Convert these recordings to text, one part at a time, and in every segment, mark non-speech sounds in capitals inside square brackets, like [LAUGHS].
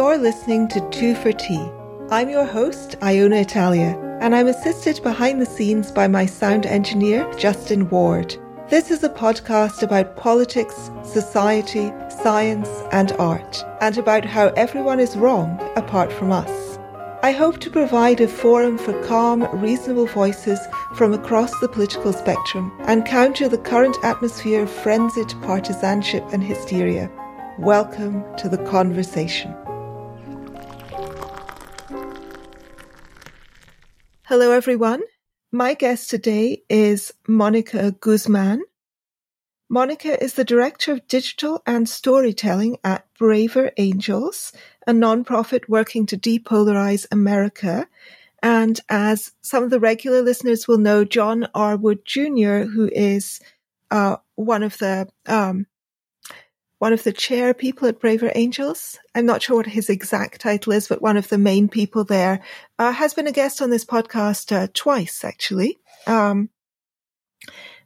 You're listening to Two for Tea. I'm your host, Iona Italia, and I'm assisted behind the scenes by my sound engineer, Justin Ward. This is a podcast about politics, society, science, and art, and about how everyone is wrong apart from us. I hope to provide a forum for calm, reasonable voices from across the political spectrum and counter the current atmosphere of frenzied partisanship and hysteria. Welcome to the conversation. Hello, everyone. My guest today is Monica Guzman. Monica is the Director of Digital and Storytelling at Braver Angels, a nonprofit working to depolarize America. And as some of the regular listeners will know, John R. Wood Jr., who is uh, one of the um, one of the chair people at Braver Angels. I'm not sure what his exact title is, but one of the main people there uh, has been a guest on this podcast uh, twice, actually. Um,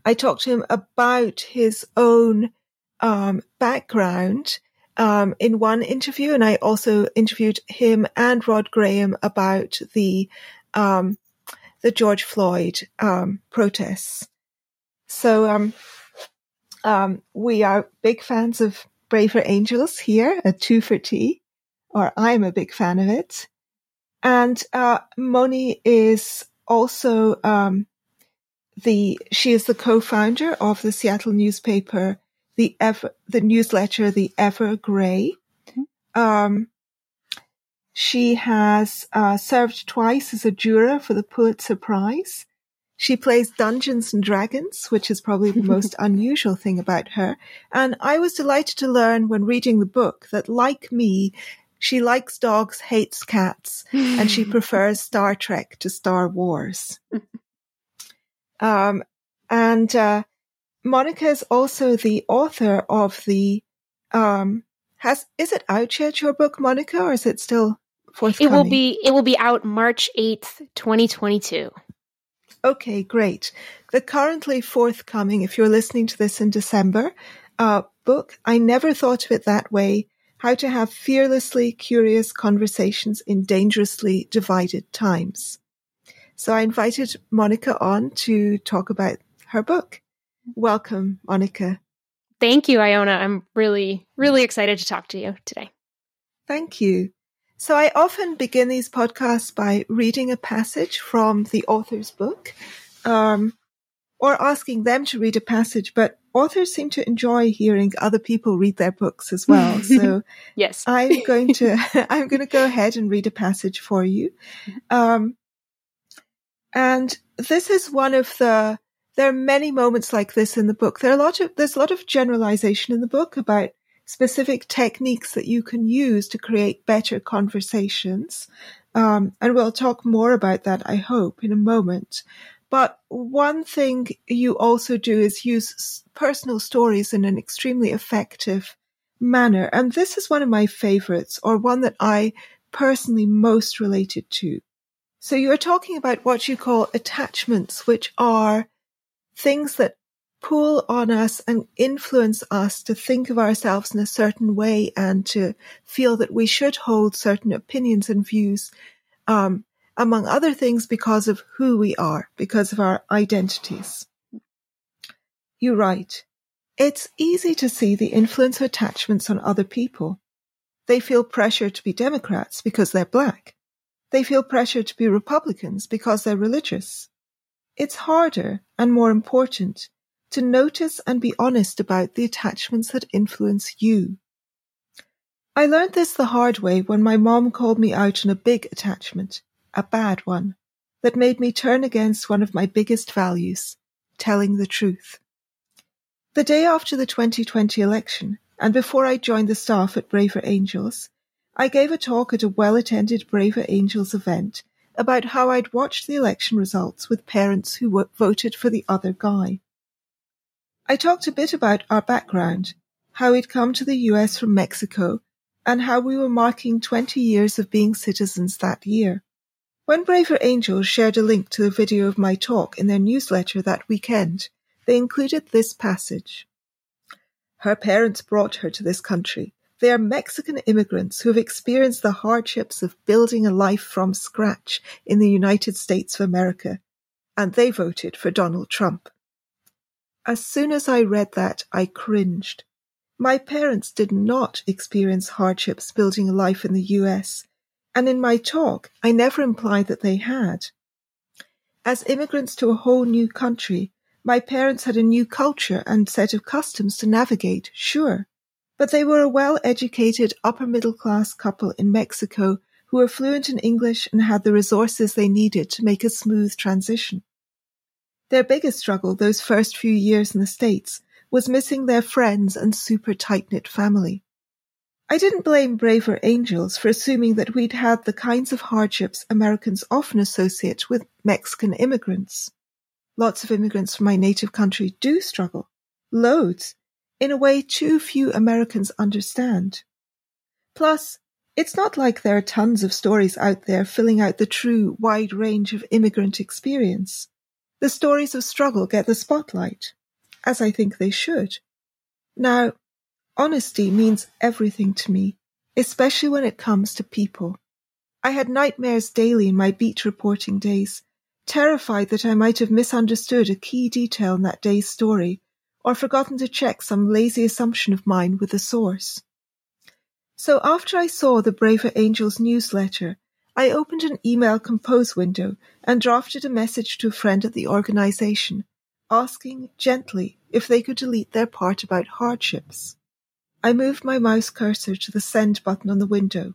I talked to him about his own um, background um, in one interview, and I also interviewed him and Rod Graham about the um, the George Floyd um, protests. So um, we are big fans of Braver Angels here at Two for Tea, or I'm a big fan of it. And uh, Moni is also um, the she is the co-founder of the Seattle newspaper, the ever the newsletter, the Evergrey. Mm-hmm. Um, she has uh, served twice as a juror for the Pulitzer Prize she plays Dungeons and Dragons, which is probably the most [LAUGHS] unusual thing about her. And I was delighted to learn when reading the book that, like me, she likes dogs, hates cats, and she [LAUGHS] prefers Star Trek to Star Wars. [LAUGHS] um, and uh, Monica is also the author of the. Um, has is it out yet your book, Monica, or is it still forthcoming? It will be. It will be out March eighth, twenty twenty two. Okay, great. The currently forthcoming, if you're listening to this in December, uh, book, I never thought of it that way. How to have fearlessly curious conversations in dangerously divided times. So I invited Monica on to talk about her book. Welcome, Monica. Thank you, Iona. I'm really, really excited to talk to you today. Thank you. So I often begin these podcasts by reading a passage from the author's book, um, or asking them to read a passage, but authors seem to enjoy hearing other people read their books as well. [LAUGHS] So yes, [LAUGHS] I'm going to, [LAUGHS] I'm going to go ahead and read a passage for you. Um, and this is one of the, there are many moments like this in the book. There are a lot of, there's a lot of generalization in the book about specific techniques that you can use to create better conversations. Um, and we'll talk more about that, I hope, in a moment. But one thing you also do is use personal stories in an extremely effective manner. And this is one of my favorites, or one that I personally most related to. So you're talking about what you call attachments, which are things that pull on us and influence us to think of ourselves in a certain way and to feel that we should hold certain opinions and views, um, among other things because of who we are, because of our identities. You write, it's easy to see the influence of attachments on other people. They feel pressure to be Democrats because they're black. They feel pressure to be Republicans because they're religious. It's harder and more important to notice and be honest about the attachments that influence you. I learned this the hard way when my mom called me out on a big attachment, a bad one, that made me turn against one of my biggest values, telling the truth. The day after the 2020 election, and before I joined the staff at Braver Angels, I gave a talk at a well-attended Braver Angels event about how I'd watched the election results with parents who voted for the other guy. I talked a bit about our background, how we'd come to the US from Mexico, and how we were marking 20 years of being citizens that year. When Braver Angels shared a link to the video of my talk in their newsletter that weekend, they included this passage. Her parents brought her to this country. They are Mexican immigrants who have experienced the hardships of building a life from scratch in the United States of America, and they voted for Donald Trump. As soon as I read that, I cringed. My parents did not experience hardships building a life in the US, and in my talk, I never implied that they had. As immigrants to a whole new country, my parents had a new culture and set of customs to navigate, sure. But they were a well-educated upper middle class couple in Mexico who were fluent in English and had the resources they needed to make a smooth transition. Their biggest struggle those first few years in the States was missing their friends and super tight-knit family. I didn't blame Braver Angels for assuming that we'd had the kinds of hardships Americans often associate with Mexican immigrants. Lots of immigrants from my native country do struggle. Loads. In a way too few Americans understand. Plus, it's not like there are tons of stories out there filling out the true wide range of immigrant experience. The stories of struggle get the spotlight, as I think they should. Now, honesty means everything to me, especially when it comes to people. I had nightmares daily in my beat reporting days, terrified that I might have misunderstood a key detail in that day's story or forgotten to check some lazy assumption of mine with the source. So after I saw the Braver Angels newsletter, I opened an email compose window and drafted a message to a friend at the organization, asking gently if they could delete their part about hardships. I moved my mouse cursor to the send button on the window,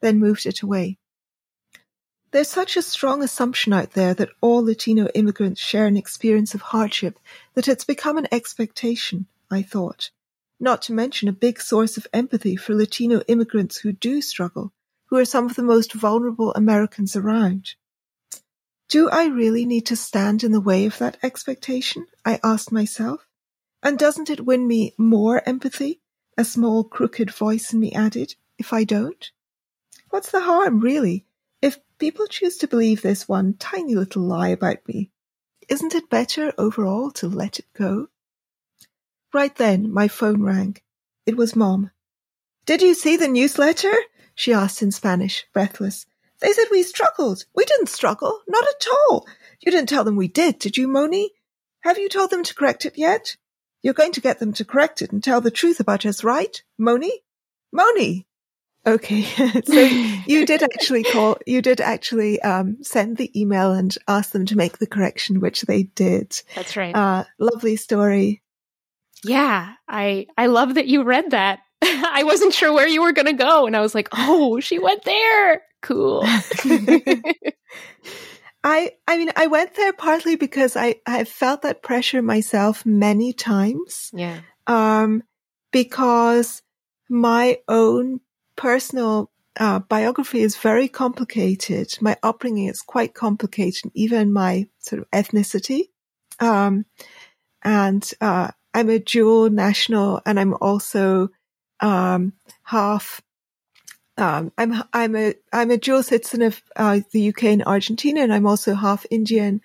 then moved it away. There's such a strong assumption out there that all Latino immigrants share an experience of hardship that it's become an expectation, I thought. Not to mention a big source of empathy for Latino immigrants who do struggle, who are some of the most vulnerable Americans around. Do I really need to stand in the way of that expectation? I asked myself. And doesn't it win me more empathy? A small crooked voice in me added, if I don't? What's the harm, really? If people choose to believe this one tiny little lie about me, isn't it better overall to let it go? Right then, my phone rang. It was Mom. Did you see the newsletter? She asked in Spanish, breathless. They said we struggled. We didn't struggle. Not at all. You didn't tell them we did, did you, Moni? Have you told them to correct it yet? You're going to get them to correct it and tell the truth about us, right? Moni? Moni! Okay, [LAUGHS] so you did actually call, you did actually um, send the email and ask them to make the correction, which they did. That's right. Uh, lovely story. Yeah, I I love that you read that. [LAUGHS] I wasn't sure where you were going to go, and I was like, "Oh, she went there. Cool." [LAUGHS] I I mean, I went there partly because I I felt that pressure myself many times. Yeah. Um, because my own personal uh, biography is very complicated. My upbringing is quite complicated, even my sort of ethnicity. Um, and uh, I'm a dual national, and I'm also um, half. Um, I'm I'm a I'm a dual citizen of uh, the UK and Argentina, and I'm also half Indian,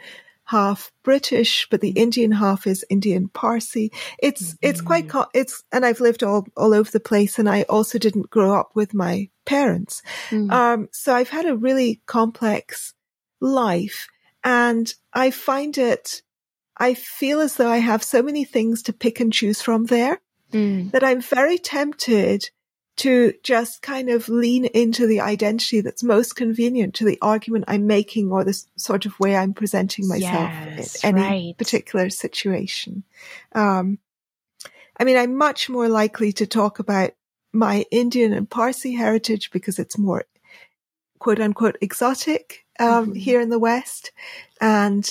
half British, but the Indian half is Indian Parsi. It's, mm-hmm. it's quite, co- it's, and I've lived all, all over the place and I also didn't grow up with my parents. Mm-hmm. Um, so I've had a really complex life and I find it, I feel as though I have so many things to pick and choose from there mm. that I'm very tempted to just kind of lean into the identity that's most convenient to the argument I'm making or the sort of way I'm presenting myself yes, in any right. particular situation. Um, I mean, I'm much more likely to talk about my Indian and Parsi heritage because it's more quote unquote exotic, um, mm-hmm. here in the West. And,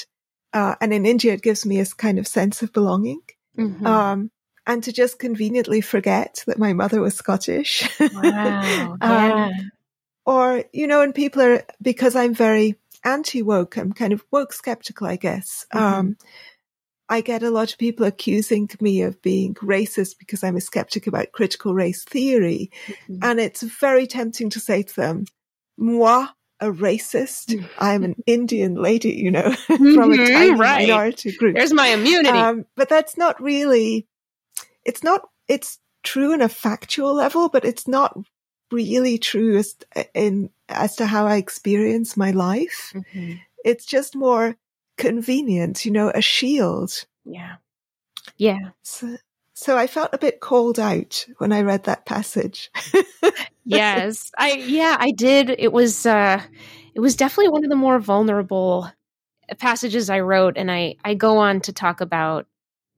uh, and in India, it gives me a kind of sense of belonging. Mm-hmm. Um, and to just conveniently forget that my mother was Scottish. Wow. [LAUGHS] yeah. um, or, you know, and people are, because I'm very anti woke, I'm kind of woke skeptical, I guess. Mm-hmm. Um, I get a lot of people accusing me of being racist because I'm a skeptic about critical race theory. Mm-hmm. And it's very tempting to say to them, moi, a racist. I'm an Indian lady, you know, [LAUGHS] from a tiny right. minority group. There's my immunity. Um, but that's not really, it's not, it's true in a factual level, but it's not really true as, in, as to how I experience my life. Mm-hmm. It's just more convenient, you know, a shield. Yeah. Yeah. So, so I felt a bit called out when I read that passage. [LAUGHS] yes. I, yeah, I did. It was, uh, it was definitely one of the more vulnerable passages I wrote. And I, I go on to talk about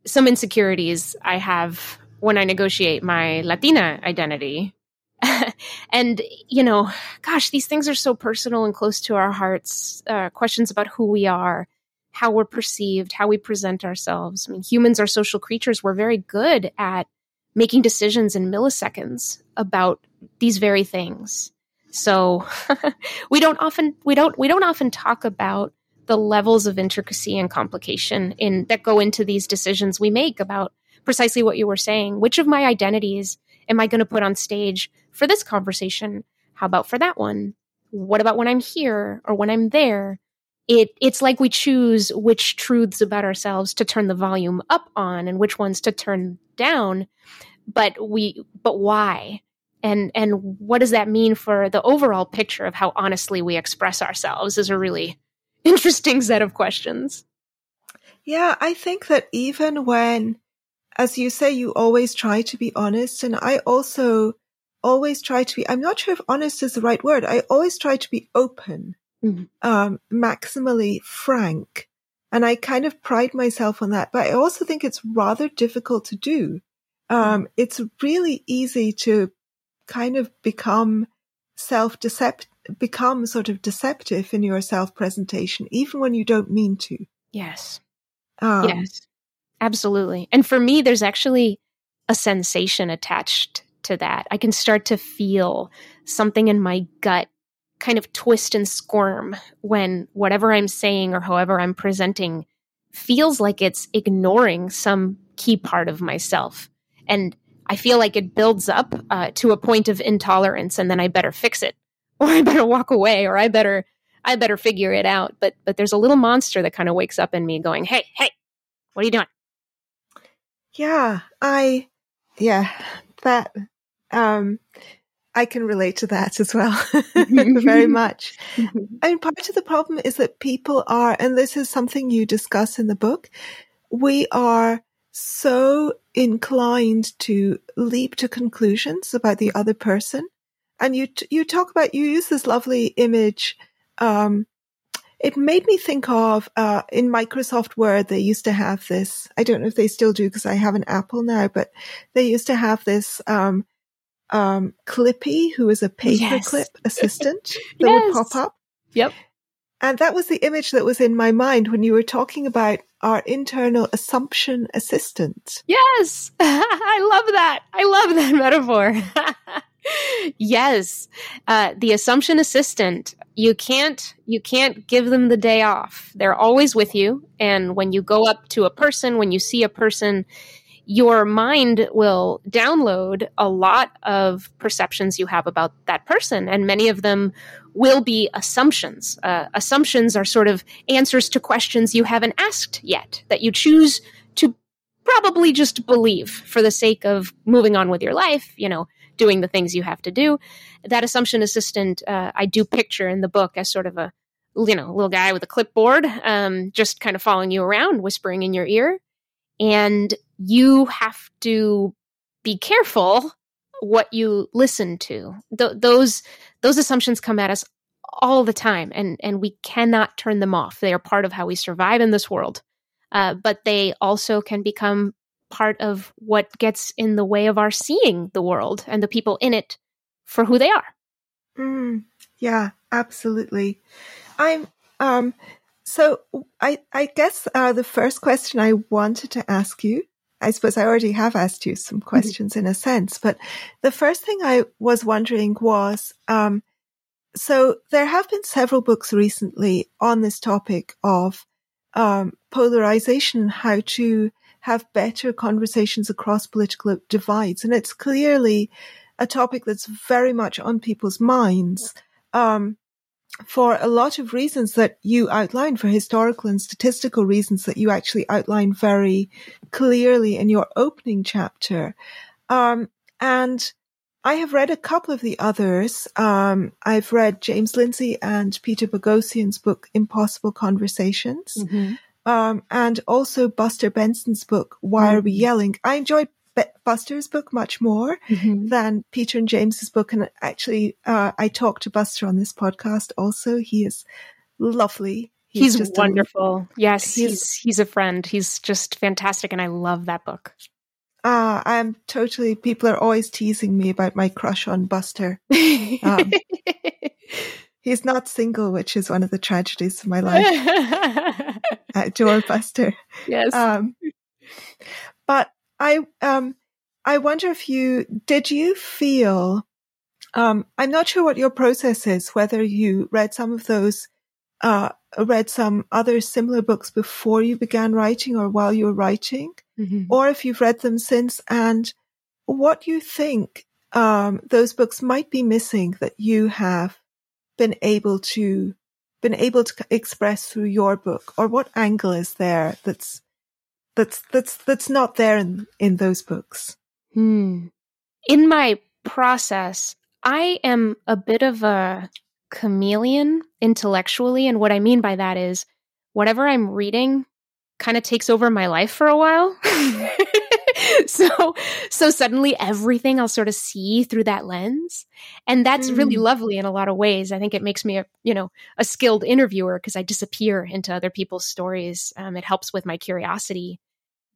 some insecurities I have when I negotiate my Latina identity. [LAUGHS] and, you know, gosh, these things are so personal and close to our hearts. Uh, questions about who we are, how we're perceived, how we present ourselves. I mean, humans are social creatures. We're very good at making decisions in milliseconds about these very things. So [LAUGHS] we don't often we don't we don't often talk about the levels of intricacy and complication in that go into these decisions we make about precisely what you were saying. Which of my identities am I going to put on stage for this conversation? How about for that one? What about when I'm here or when I'm there? It it's like we choose which truths about ourselves to turn the volume up on and which ones to turn down. But we but why? And and what does that mean for the overall picture of how honestly we express ourselves is a really [LAUGHS] interesting set of questions. Yeah, I think that even when, as you say, you always try to be honest, and I also always try to be, I'm not sure if honest is the right word. I always try to be open, mm-hmm. um, maximally frank. And I kind of pride myself on that, but I also think it's rather difficult to do. Um, it's really easy to kind of become self-deceptive become sort of deceptive in your self presentation, even when you don't mean to. Yes. Um, yes. Absolutely. And for me, there's actually a sensation attached to that. I can start to feel something in my gut kind of twist and squirm when whatever I'm saying or however I'm presenting feels like it's ignoring some key part of myself. And I feel like it builds up uh, to a point of intolerance, and then I better fix it [LAUGHS] or I better walk away or I better I better figure it out. But but there's a little monster that kind of wakes up in me going, "Hey, hey. What are you doing?" Yeah, I yeah, that um I can relate to that as well [LAUGHS] very [LAUGHS] much. I mean, part of the problem is that people are, and this is something you discuss in the book, we are so inclined to leap to conclusions about the other person and you you talk about you use this lovely image. Um, it made me think of uh, in Microsoft Word they used to have this. I don't know if they still do because I have an Apple now, but they used to have this um, um, Clippy, who is a paperclip yes. [LAUGHS] assistant that yes. would pop up. Yep. And that was the image that was in my mind when you were talking about our internal assumption assistant. Yes. [LAUGHS] I love that. I love that metaphor. [LAUGHS] yes, uh, the assumption assistant. You can't you can't give them the day off. They're always with you, and when you go up to a person, when you see a person, your mind will download a lot of perceptions you have about that person, and many of them will be assumptions. Uh, assumptions are sort of answers to questions you haven't asked yet that you choose to probably just believe for the sake of moving on with your life. You know doing the things you have to do. That assumption assistant, uh, I do picture in the book as sort of a, you know, little guy with a clipboard, um, just kind of following you around, whispering in your ear. And you have to be careful what you listen to. Th- those, those assumptions come at us all the time and, and we cannot turn them off. They are part of how we survive in this world. Uh, but they also can become part of what gets in the way of our seeing the world and the people in it for who they are. Mm, yeah, absolutely. I'm um so I I guess uh, the first question I wanted to ask you I suppose I already have asked you some mm-hmm. questions mm-hmm. in a sense, but the first thing I was wondering was, um, so there have been several books recently on this topic of um, polarization, how to have better conversations across political divides. And it's clearly a topic that's very much on people's minds. Um, for a lot of reasons that you outline, for historical and statistical reasons that you actually outline very clearly in your opening chapter. Um, and I have read a couple of the others. Um, I've read James Lindsay and Peter Boghossian's book, Impossible Conversations. Mm-hmm. Um, and also Buster Benson's book, Why. Are We Yelling? I enjoyed Buster's book much more mm-hmm. than Peter and James's book. And actually, uh, I talked to Buster on this podcast also. He is lovely. He's, he's wonderful. A, yes, he's, he's, he's a friend. He's just fantastic, and I love that book. Uh, I'm totally. People are always teasing me about my crush on Buster. [LAUGHS] Um, he's not single, which is one of the tragedies of my life. [LAUGHS] uh, Joel Buster. Yes. Um, but I um I wonder if you did you feel um I'm not sure what your process is, whether you read some of those uh read some other similar books before you began writing or while you were writing, mm-hmm. or if you've read them since and what you think um those books might be missing that you have been able to been able to express through your book or what angle is there that's that's that's that's not there in in those books. Hmm. In my process, I am a bit of a chameleon intellectually, and what I mean by that is whatever I'm reading kind of takes over my life for a while. [LAUGHS] so so suddenly everything I'll sort of see through that lens. And that's mm. really lovely in a lot of ways. I think it makes me a, you know, a skilled interviewer because I disappear into other people's stories. Um, it helps with my curiosity.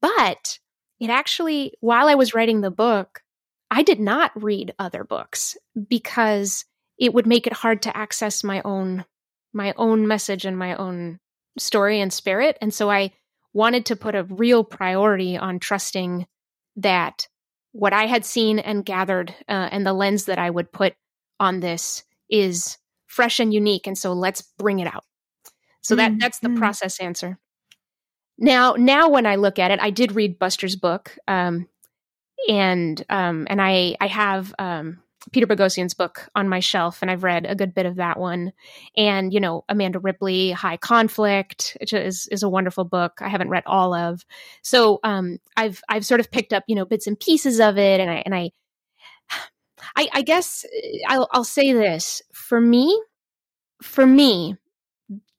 But it actually while I was writing the book, I did not read other books because it would make it hard to access my own my own message and my own story and spirit. And so I wanted to put a real priority on trusting that what I had seen and gathered uh, and the lens that I would put on this is fresh and unique. And so let's bring it out. So that mm, that's the mm. process answer. Now, now when I look at it, I did read Buster's book, um, and um, and I I have um, Peter Boghossian's book on my shelf, and I've read a good bit of that one. And you know, Amanda Ripley, High Conflict, which is is a wonderful book. I haven't read all of, so um, I've I've sort of picked up you know bits and pieces of it, and I and I, [SIGHS] I, I guess I'll I'll say this for me, for me,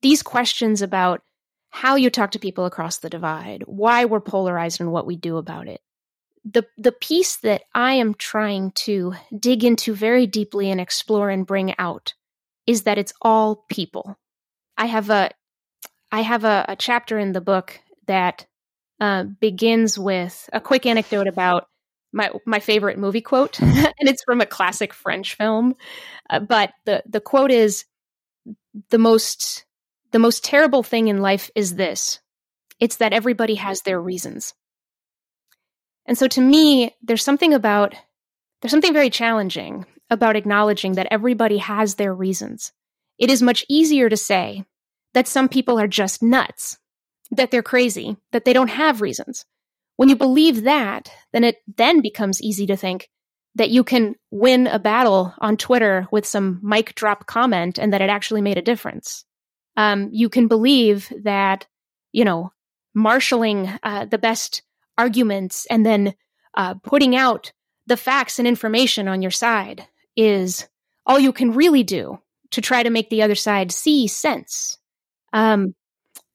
these questions about how you talk to people across the divide, why we're polarized, and what we do about it the the piece that I am trying to dig into very deeply and explore and bring out is that it's all people. I have a I have a, a chapter in the book that uh, begins with a quick anecdote about my my favorite movie quote, [LAUGHS] and it's from a classic French film. Uh, but the the quote is the most the most terrible thing in life is this: it's that everybody has their reasons. And so to me, there's something about, there's something very challenging about acknowledging that everybody has their reasons. It is much easier to say that some people are just nuts, that they're crazy, that they don't have reasons. When you believe that, then it then becomes easy to think that you can win a battle on Twitter with some mic drop comment and that it actually made a difference. Um, you can believe that, you know, marshaling uh, the best arguments and then uh, putting out the facts and information on your side is all you can really do to try to make the other side see sense. Um,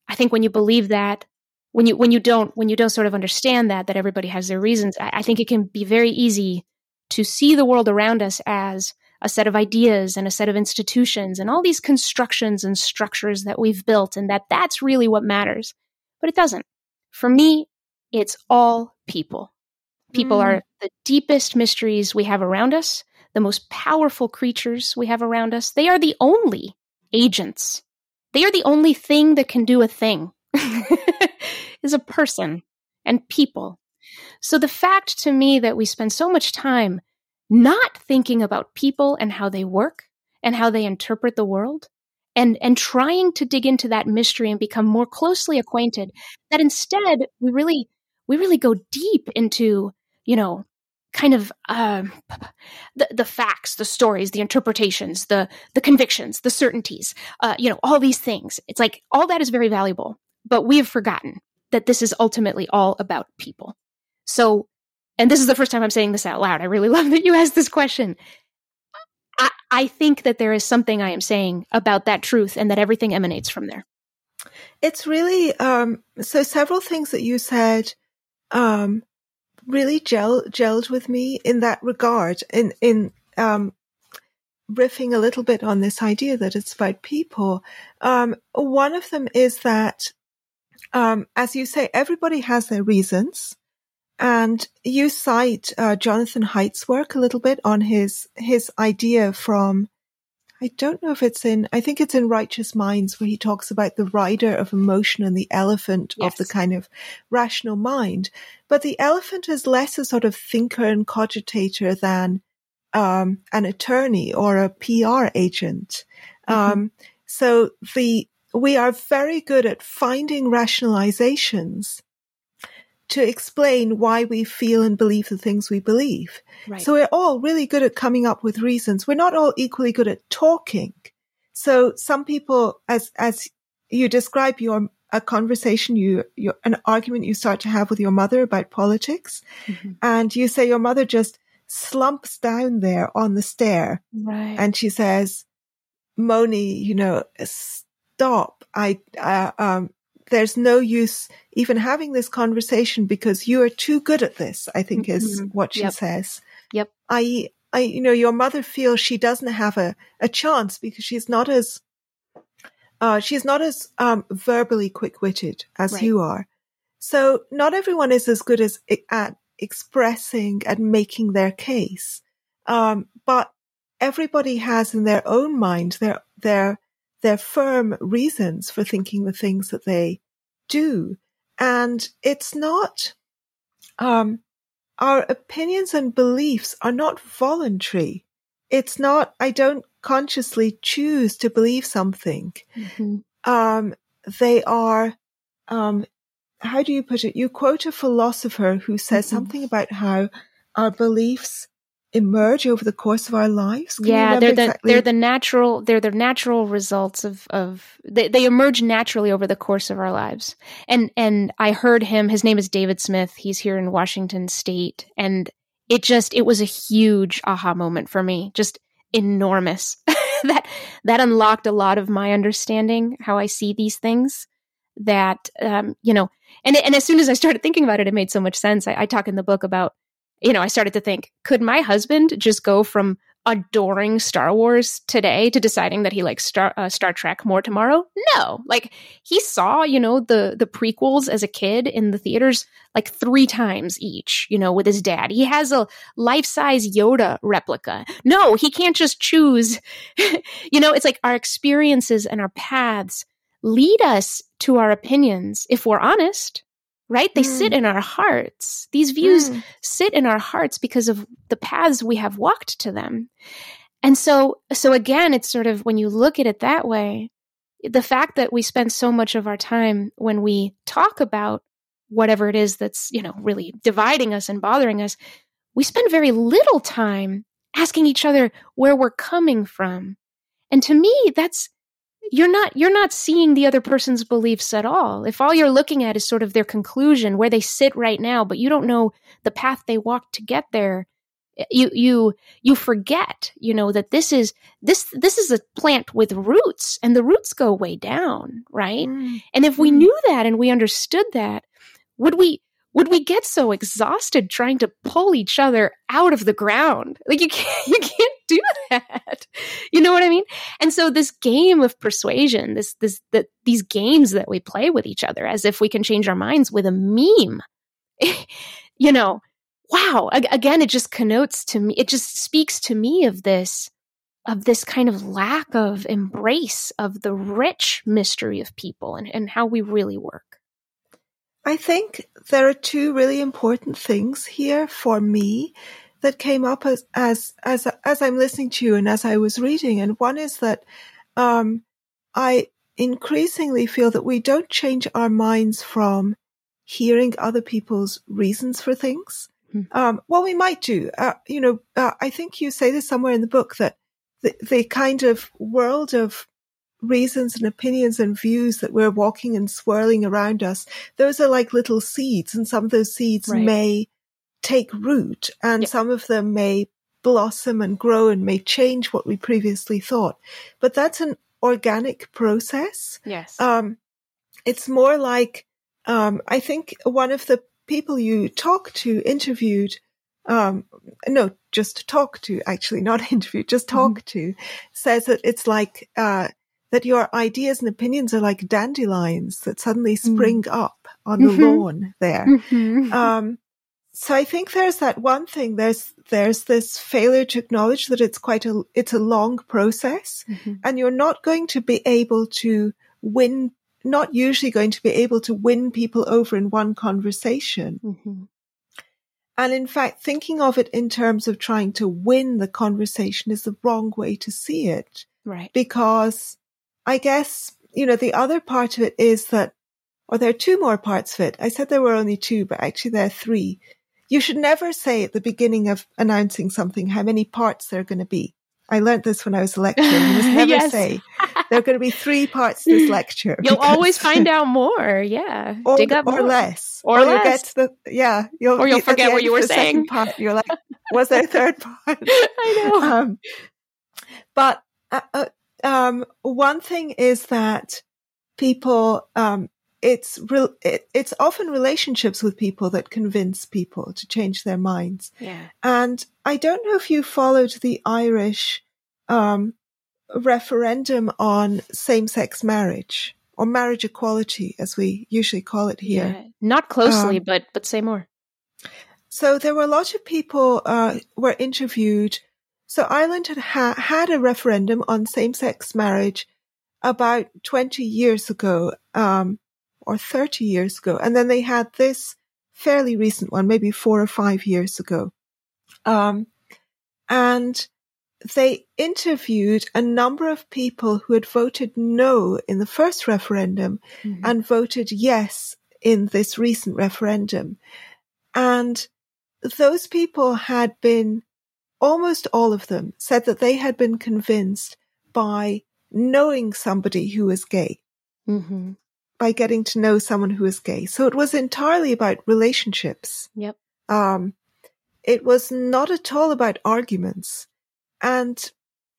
I think when you believe that, when you when you don't when you don't sort of understand that that everybody has their reasons, I, I think it can be very easy to see the world around us as a set of ideas and a set of institutions and all these constructions and structures that we've built and that that's really what matters. But it doesn't. For me, it's all people. People mm. are the deepest mysteries we have around us, the most powerful creatures we have around us. They are the only agents. They are the only thing that can do a thing. [LAUGHS] is a person and people. So the fact to me that we spend so much time not thinking about people and how they work and how they interpret the world and and trying to dig into that mystery and become more closely acquainted that instead we really we really go deep into, you know, kind of um, the the facts, the stories, the interpretations, the the convictions, the certainties, uh, you know, all these things. It's like all that is very valuable, but we have forgotten that this is ultimately all about people. So and this is the first time I'm saying this out loud. I really [LAUGHS] love that you asked this question. I, I think that there is something I am saying about that truth and that everything emanates from there. It's really, um, so several things that you said, um, really gel, gelled with me in that regard, in, in, um, riffing a little bit on this idea that it's about people. Um, one of them is that, um, as you say, everybody has their reasons. And you cite uh, Jonathan Haidt's work a little bit on his his idea from I don't know if it's in I think it's in Righteous Minds where he talks about the rider of emotion and the elephant yes. of the kind of rational mind. But the elephant is less a sort of thinker and cogitator than um, an attorney or a PR agent. Mm-hmm. Um, so the we are very good at finding rationalizations to explain why we feel and believe the things we believe. Right. So we're all really good at coming up with reasons. We're not all equally good at talking. So some people, as, as you describe your, a conversation, you, your, an argument you start to have with your mother about politics, mm-hmm. and you say your mother just slumps down there on the stair. Right. And she says, Moni, you know, stop. I, uh, um, there's no use even having this conversation because you are too good at this, I think mm-hmm. is what she yep. says. Yep. I, I, you know, your mother feels she doesn't have a, a chance because she's not as, uh, she's not as, um, verbally quick witted as right. you are. So not everyone is as good as at expressing and making their case. Um, but everybody has in their own mind their, their, their firm reasons for thinking the things that they do. And it's not, um, our opinions and beliefs are not voluntary. It's not, I don't consciously choose to believe something. Mm-hmm. Um, they are, um, how do you put it? You quote a philosopher who says mm-hmm. something about how our beliefs emerge over the course of our lives? Can yeah, they're the exactly? they're the natural they're the natural results of of they, they emerge naturally over the course of our lives. And and I heard him. His name is David Smith. He's here in Washington State, and it just it was a huge aha moment for me. Just enormous. [LAUGHS] that that unlocked a lot of my understanding how I see these things. That um, you know, and and as soon as I started thinking about it, it made so much sense. I, I talk in the book about you know, I started to think, could my husband just go from adoring Star Wars today to deciding that he likes Star uh, Star Trek more tomorrow? No. Like he saw, you know, the the prequels as a kid in the theaters like 3 times each, you know, with his dad. He has a life-size Yoda replica. No, he can't just choose. [LAUGHS] you know, it's like our experiences and our paths lead us to our opinions if we're honest right? They mm. sit in our hearts. These views mm. sit in our hearts because of the paths we have walked to them. And so, so again, it's sort of when you look at it that way, the fact that we spend so much of our time when we talk about whatever it is that's, you know, really dividing us and bothering us, we spend very little time asking each other where we're coming from. And to me, that's you're not you're not seeing the other person's beliefs at all if all you're looking at is sort of their conclusion where they sit right now but you don't know the path they walked to get there eh, you you you forget you know that this is this this is a plant with roots and the roots go way down right mm. and if we mm. knew that and we understood that would we would we get so exhausted trying to pull each other out of the ground? Like you can't [LAUGHS] you can't do that. You know what i mean? And so this game of persuasion this this that these games that we play with each other as if we can change our minds with a meme. [LAUGHS] You know wow. Again it just connotes to me it just speaks to me of this of this kind of lack of embrace of the rich mystery of people and, and how we really work I think there are two really important things here for me that came up as as as as I'm listening to you and as I was reading, and one is that um, I increasingly feel that we don't change our minds from hearing other people's reasons for things. Mm. Um, well, we might do. Uh, you know, uh, I think you say this somewhere in the book that the, the kind of world of reasons and opinions and views that we're walking and swirling around us, those are like little seeds, and some of those seeds right. may take root and some of them may blossom and grow and may change what we previously thought. But that's an organic process. Yes. Um, it's more like, um, I think one of the people you talked to interviewed, um, no, just talk to, actually, not [LAUGHS] interviewed, just talk mm-hmm. to, says that it's like, uh, that your ideas and opinions are like dandelions that suddenly mm. spring mm. up on the mm-hmm. lawn there. Mm-hmm. Um, so I think there's that one thing. There's there's this failure to acknowledge that it's quite a it's a long process, mm-hmm. and you're not going to be able to win. Not usually going to be able to win people over in one conversation. Mm-hmm. And in fact, thinking of it in terms of trying to win the conversation is the wrong way to see it. Right. Because I guess, you know, the other part of it is that, or there are two more parts of it. I said there were only two, but actually there are three. You should never say at the beginning of announcing something how many parts there are going to be. I learned this when I was a lecturer. You must [LAUGHS] never yes. say [LAUGHS] there are going to be three parts to this lecture. You'll always find out more. Yeah. Or, Dig up or more. less. Or, or less. you'll get to the, yeah. You'll, or you'll forget what you were saying. Part, you're like, [LAUGHS] was there a third part? I know. Um, but, uh, uh, um, one thing is that people, um, it's real, it, it's often relationships with people that convince people to change their minds. Yeah. And I don't know if you followed the Irish, um, referendum on same-sex marriage or marriage equality, as we usually call it here. Yeah. Not closely, um, but, but say more. So there were a lot of people, uh, were interviewed. So Ireland had ha- had a referendum on same-sex marriage about 20 years ago. Um, or 30 years ago. And then they had this fairly recent one, maybe four or five years ago. Um, and they interviewed a number of people who had voted no in the first referendum mm-hmm. and voted yes in this recent referendum. And those people had been, almost all of them said that they had been convinced by knowing somebody who was gay. Mm-hmm by getting to know someone who is gay. So it was entirely about relationships. Yep. Um, it was not at all about arguments. And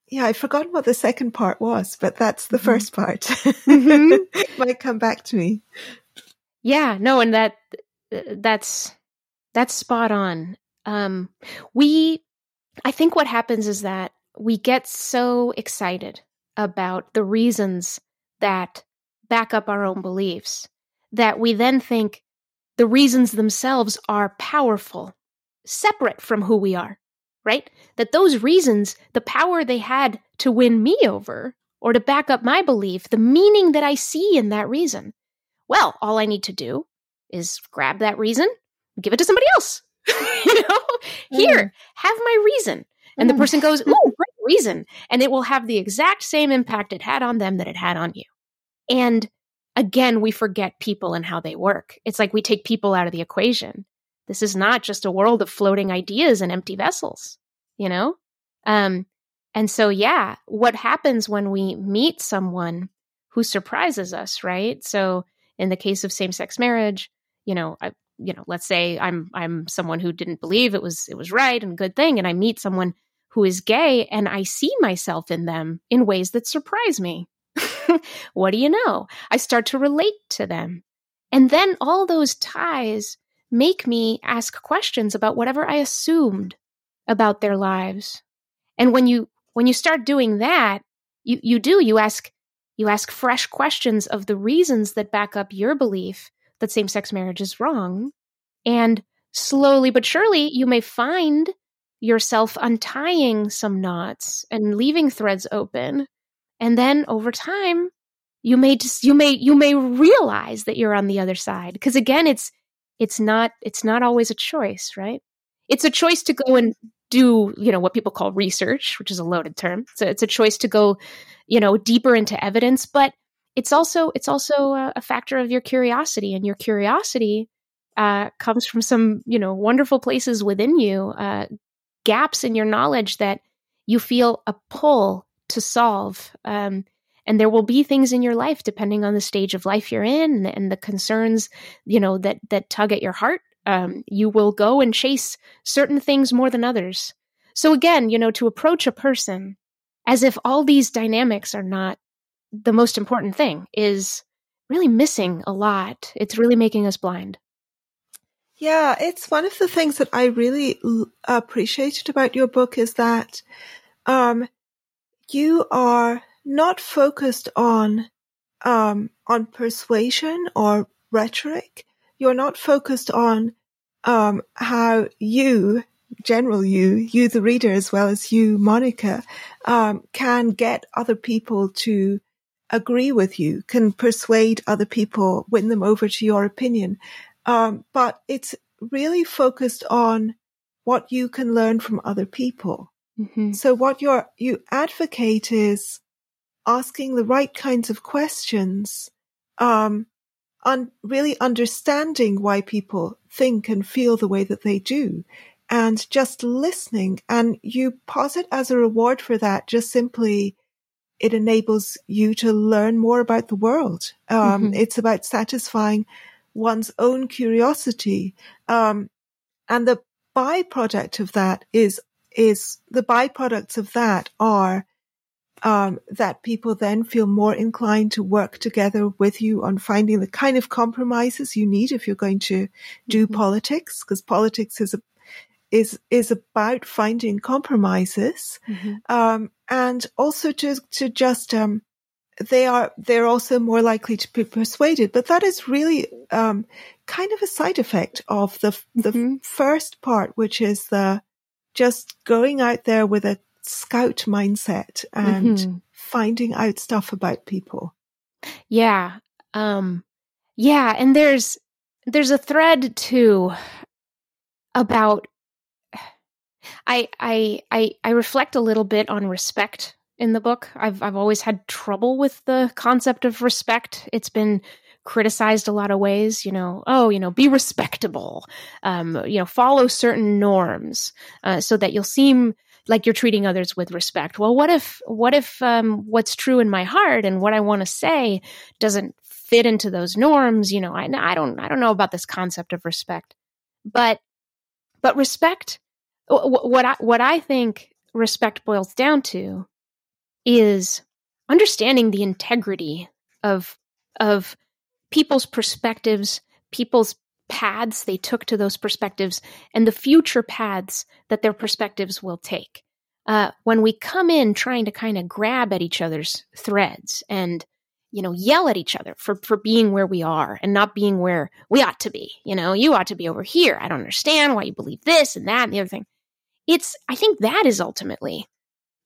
yeah, I've forgotten what the second part was, but that's the mm-hmm. first part. Mm-hmm. [LAUGHS] Might come back to me. Yeah, no, and that that's that's spot on. Um, we, I think what happens is that we get so excited about the reasons that back up our own beliefs, that we then think the reasons themselves are powerful, separate from who we are, right? That those reasons, the power they had to win me over or to back up my belief, the meaning that I see in that reason. Well, all I need to do is grab that reason, give it to somebody else. [LAUGHS] you know, here, mm. have my reason. And the mm. person goes, [LAUGHS] Ooh, great reason. And it will have the exact same impact it had on them that it had on you. And again, we forget people and how they work. It's like we take people out of the equation. This is not just a world of floating ideas and empty vessels, you know? Um, and so, yeah, what happens when we meet someone who surprises us, right? So, in the case of same-sex marriage, you know, I, you know, let's say I'm I'm someone who didn't believe it was it was right and good thing, and I meet someone who is gay, and I see myself in them in ways that surprise me. [LAUGHS] what do you know? I start to relate to them. And then all those ties make me ask questions about whatever I assumed about their lives. And when you when you start doing that, you, you do, you ask you ask fresh questions of the reasons that back up your belief that same sex marriage is wrong. And slowly but surely you may find yourself untying some knots and leaving threads open. And then over time you may just you may you may realize that you're on the other side. Because again it's it's not it's not always a choice right? It's a choice to go and do you know what people call research which is a loaded term. So it's a choice to go you know deeper into evidence. But it's also it's also a, a factor of your curiosity and your curiosity uh, comes from some you know wonderful places within you uh, gaps in your knowledge that you feel a pull to solve. Um, and there will be things in your life, depending on the stage of life you're in and, the concerns, you know, that that tug at your heart Um, you will go and chase certain things more than others. So again, you know, to approach a person as if all these dynamics are not the most important thing is really missing a lot. It's really making us blind. Yeah, it's one of the things that I really appreciated about your book is that um, you are not focused on um, on persuasion or rhetoric. You're not focused on um, how you, general you, you the reader as well as you, Monica, um, can get other people to agree with you, can persuade other people, win them over to your opinion. Um, but it's really focused on what you can learn from other people. Mm-hmm. So what you you advocate is asking the right kinds of questions, um, on really understanding why people think and feel the way that they do and just listening. And you posit as a reward for that just simply it enables you to learn more about the world. Um, mm-hmm. It's about satisfying one's own curiosity. Um, and the byproduct of that is, is the byproducts of that are, um, that people then feel more inclined to work together with you on finding the kind of compromises you need if you're going to do mm-hmm. politics, because politics is a, is is about finding compromises, mm-hmm. um, and also to to just um, they are they're also more likely to be persuaded. But that is really um, kind of a side effect of the the mm-hmm. first part, which is the just going out there with a scout mindset and mm-hmm. finding out stuff about people. Yeah. Um yeah, and there's there's a thread too about I I I I reflect a little bit on respect in the book. I've I've always had trouble with the concept of respect. It's been criticized a lot of ways. You know, oh, you know, be respectable. Um, you know, follow certain norms uh, so that you'll seem like you're treating others with respect. Well, what if what if um, what's true in my heart and what I want to say doesn't fit into those norms? You know, I I don't I don't know about this concept of respect, but but respect. What I what I think respect boils down to is understanding the integrity of of people's perspectives, people's paths they took to those perspectives, and the future paths that their perspectives will take. Uh, when we come in trying to kind of grab at each other's threads and you know yell at each other for for being where we are and not being where we ought to be. You know you ought to be over here. I don't understand why you believe this and that and the other thing. It's i think that is ultimately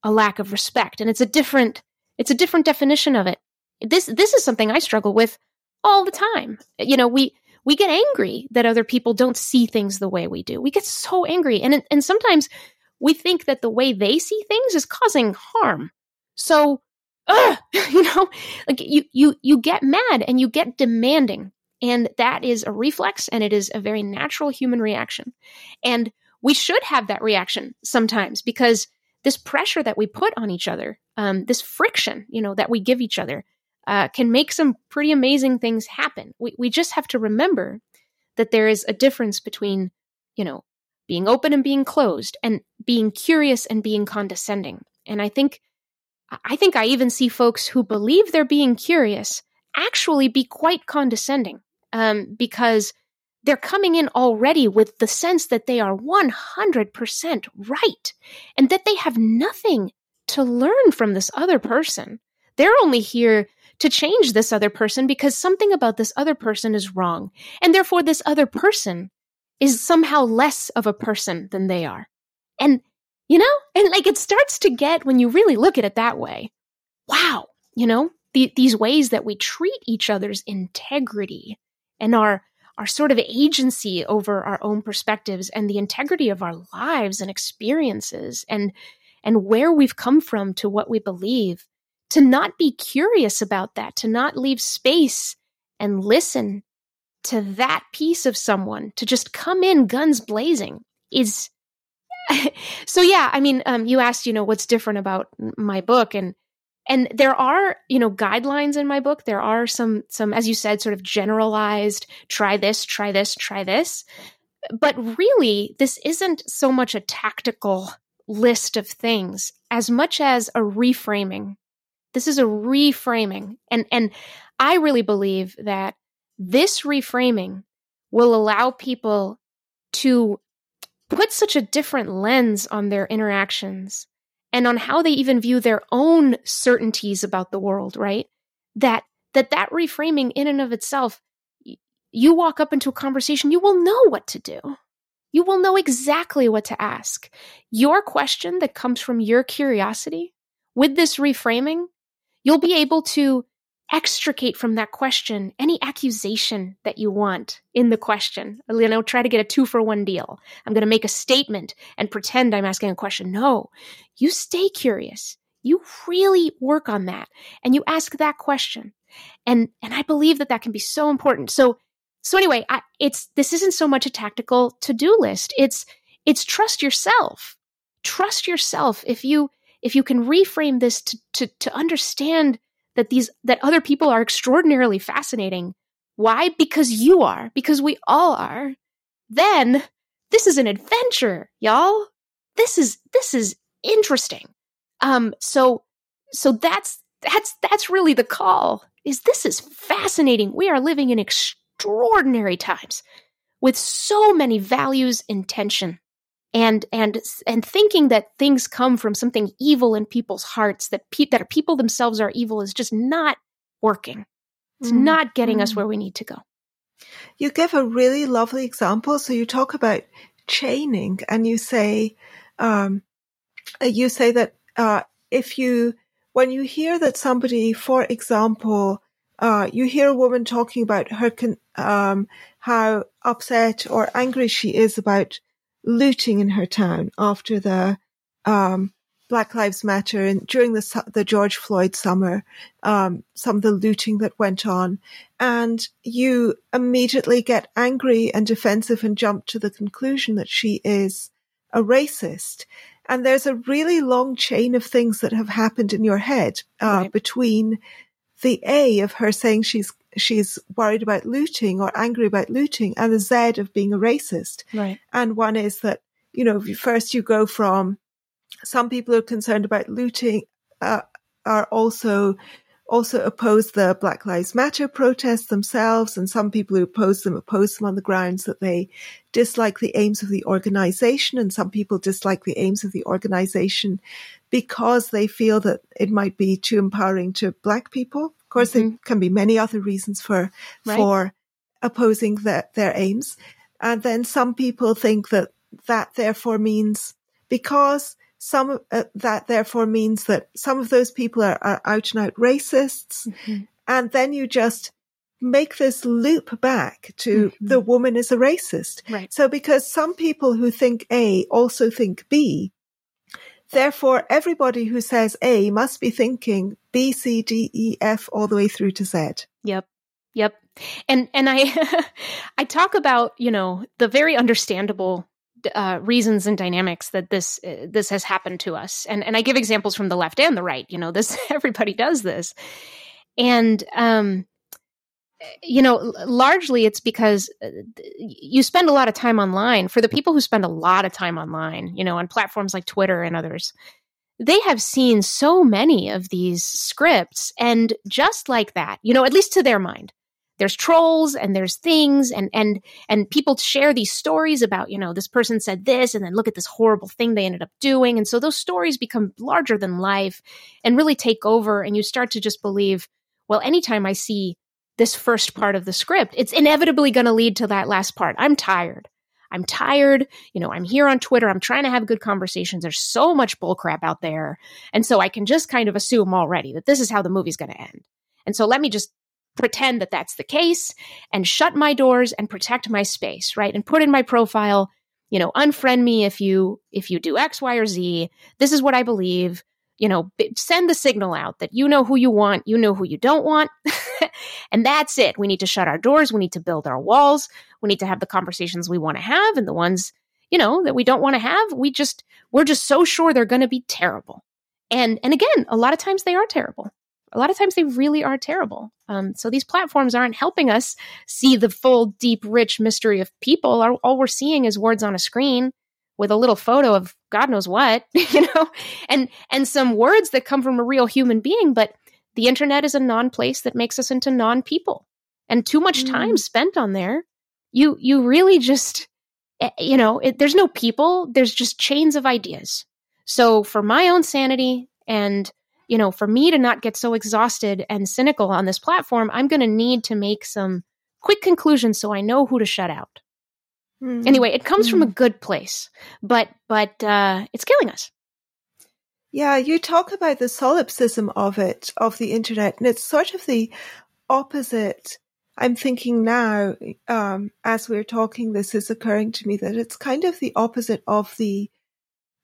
a lack of respect and it's a different it's a different definition of it. This this is something i struggle with all the time. You know we we get angry that other people don't see things the way we do. We get so angry and and sometimes we think that the way they see things is causing harm. So uh, [LAUGHS] you know like you you you get mad and you get demanding and that is a reflex and it is a very natural human reaction and we should have that reaction sometimes because this pressure that we put on each other, um, this friction, you know, that we give each other, uh, can make some pretty amazing things happen. We we just have to remember that there is a difference between, you know, being open and being closed, and being curious and being condescending. And I think, I think I even see folks who believe they're being curious actually be quite condescending, um, because they're coming in already with the sense that they are 100% right and that they have nothing to learn from this other person. They're only here to change this other person because something about this other person is wrong. And therefore, this other person is somehow less of a person than they are. And, you know, and like it starts to get, when you really look at it that way, wow, you know, the, these ways that we treat each other's integrity and our our sort of agency over our own perspectives and the integrity of our lives and experiences and and where we've come from to what we believe to not be curious about that to not leave space and listen to that piece of someone to just come in guns blazing is [LAUGHS] so yeah i mean um, you asked you know what's different about my book and and there are you know guidelines in my book there are some some as you said sort of generalized try this try this try this but really, this isn't so much a tactical list of things as much as a reframing. This is a reframing. And, and I really believe that this reframing will allow people to put such a different lens on their interactions and on how they even view their own certainties about the world, right? That that that reframing in and of itself you walk up into a conversation, you will know what to do. You will know exactly what to ask. Your question that comes from your curiosity with this reframing, you'll be able to extricate from that question any accusation that you want in the question. You know, try to get a two for one deal. I'm going to make a statement and pretend I'm asking a question. No, you stay curious. You really work on that and you ask that question. And, and I believe that that can be so important. So, so anyway, I, it's, this isn't so much a tactical to do list. It's, it's trust yourself. Trust yourself. If you, if you can reframe this to, to, to understand that these that other people are extraordinarily fascinating. Why? Because you are, because we all are. Then this is an adventure, y'all. This is this is interesting. Um so so that's that's that's really the call. Is this is fascinating. We are living in extraordinary times with so many values in tension and and and thinking that things come from something evil in people's hearts that pe- that people themselves are evil is just not working. It's mm not getting us where we need to go. You give a really lovely example. So you talk about chaining, and you say, um, uh, you say that uh, if you when you hear that somebody, for example, uh, you hear a woman talking about her con- um, how upset or angry she is about looting in her town after the um, Black Lives Matter and during the the George Floyd summer, um, some of the looting that went on, and you immediately get angry and defensive and jump to the conclusion that she is a racist. And there's a really long chain of things that have happened in your head uh, right. between the A of her saying she's she's worried about looting or angry about looting and the Z of being a racist. Right. And one is that, you know, first you go from some people who are concerned about looting, uh, are also also oppose the Black Lives Matter protests themselves, and some people who oppose them oppose them on the grounds that they dislike the aims of the organization, and some people dislike the aims of the organization because they feel that it might be too empowering to Black people course, mm-hmm. there can be many other reasons for right. for opposing the, their aims. And then some people think that that therefore means because some uh, that therefore means that some of those people are, are out and out racists, mm-hmm. and then you just make this loop back to mm-hmm. the woman is a racist. Right. So because some people who think A also think B, Therefore, everybody who says A must be thinking B, C, D, E, F all the way through to Z. Yep. Yep. And and I [LAUGHS] I talk about, you know, the very understandable uh, reasons and dynamics that this uh, this has happened to us. And and I give examples from the left and the right, you know, this [LAUGHS] everybody does this. And um you know, largely it's because uh, you spend a lot of time online. For the people who spend a lot of time online, you know, on platforms like Twitter and others, they have seen so many of these scripts. And just like that, you know, at least to their mind, there's trolls and there's things and and and people share these stories about you know this person said this and then look at this horrible thing they ended up doing and so those stories become larger than life and really take over and you start to just believe well anytime i see this first part of the script. It's inevitably going to lead to that last part. I'm tired. I'm tired. You know, I'm here on Twitter. I'm trying to have good conversations. There's so much bullcrap out there. And so I can just kind of assume already that this is how the movie's going to end. And so let me just pretend that that's the case and shut my doors and protect my space, right? And put in my profile, you know, unfriend me if you if you do X, Y, or Z. This is what I believe you know, send the signal out that you know who you want, you know who you don't want. [LAUGHS] and that's it. We need to shut our doors. We need to build our walls. We need to have the conversations we want to have and the ones, you know, that we don't want to have. We just, we're just so sure they're going to be terrible. And, and again, a lot of times they are terrible. A lot of times they really are terrible. Um, so these platforms aren't helping us see the full, deep, rich mystery of people. All, all we're seeing is words on a screen with a little photo of God knows what, [LAUGHS] you know, and and some words that come from a real human being. But the internet is a non place that makes us into non people, and too much time mm. spent on there. You you really just eh, you know it, there's no people. There's just chains of ideas. So for my own sanity and you know for me to not get so exhausted and cynical on this platform, I'm going to need to make some quick conclusions so I know who to shut out. Mm. Anyway, it comes mm. from a mm. good place, but but uh, it's killing us. Yeah, you talk about the solipsism of it, of the internet, and it's sort of the opposite. I'm thinking now, um, as we're talking, this is occurring to me that it's kind of the opposite of the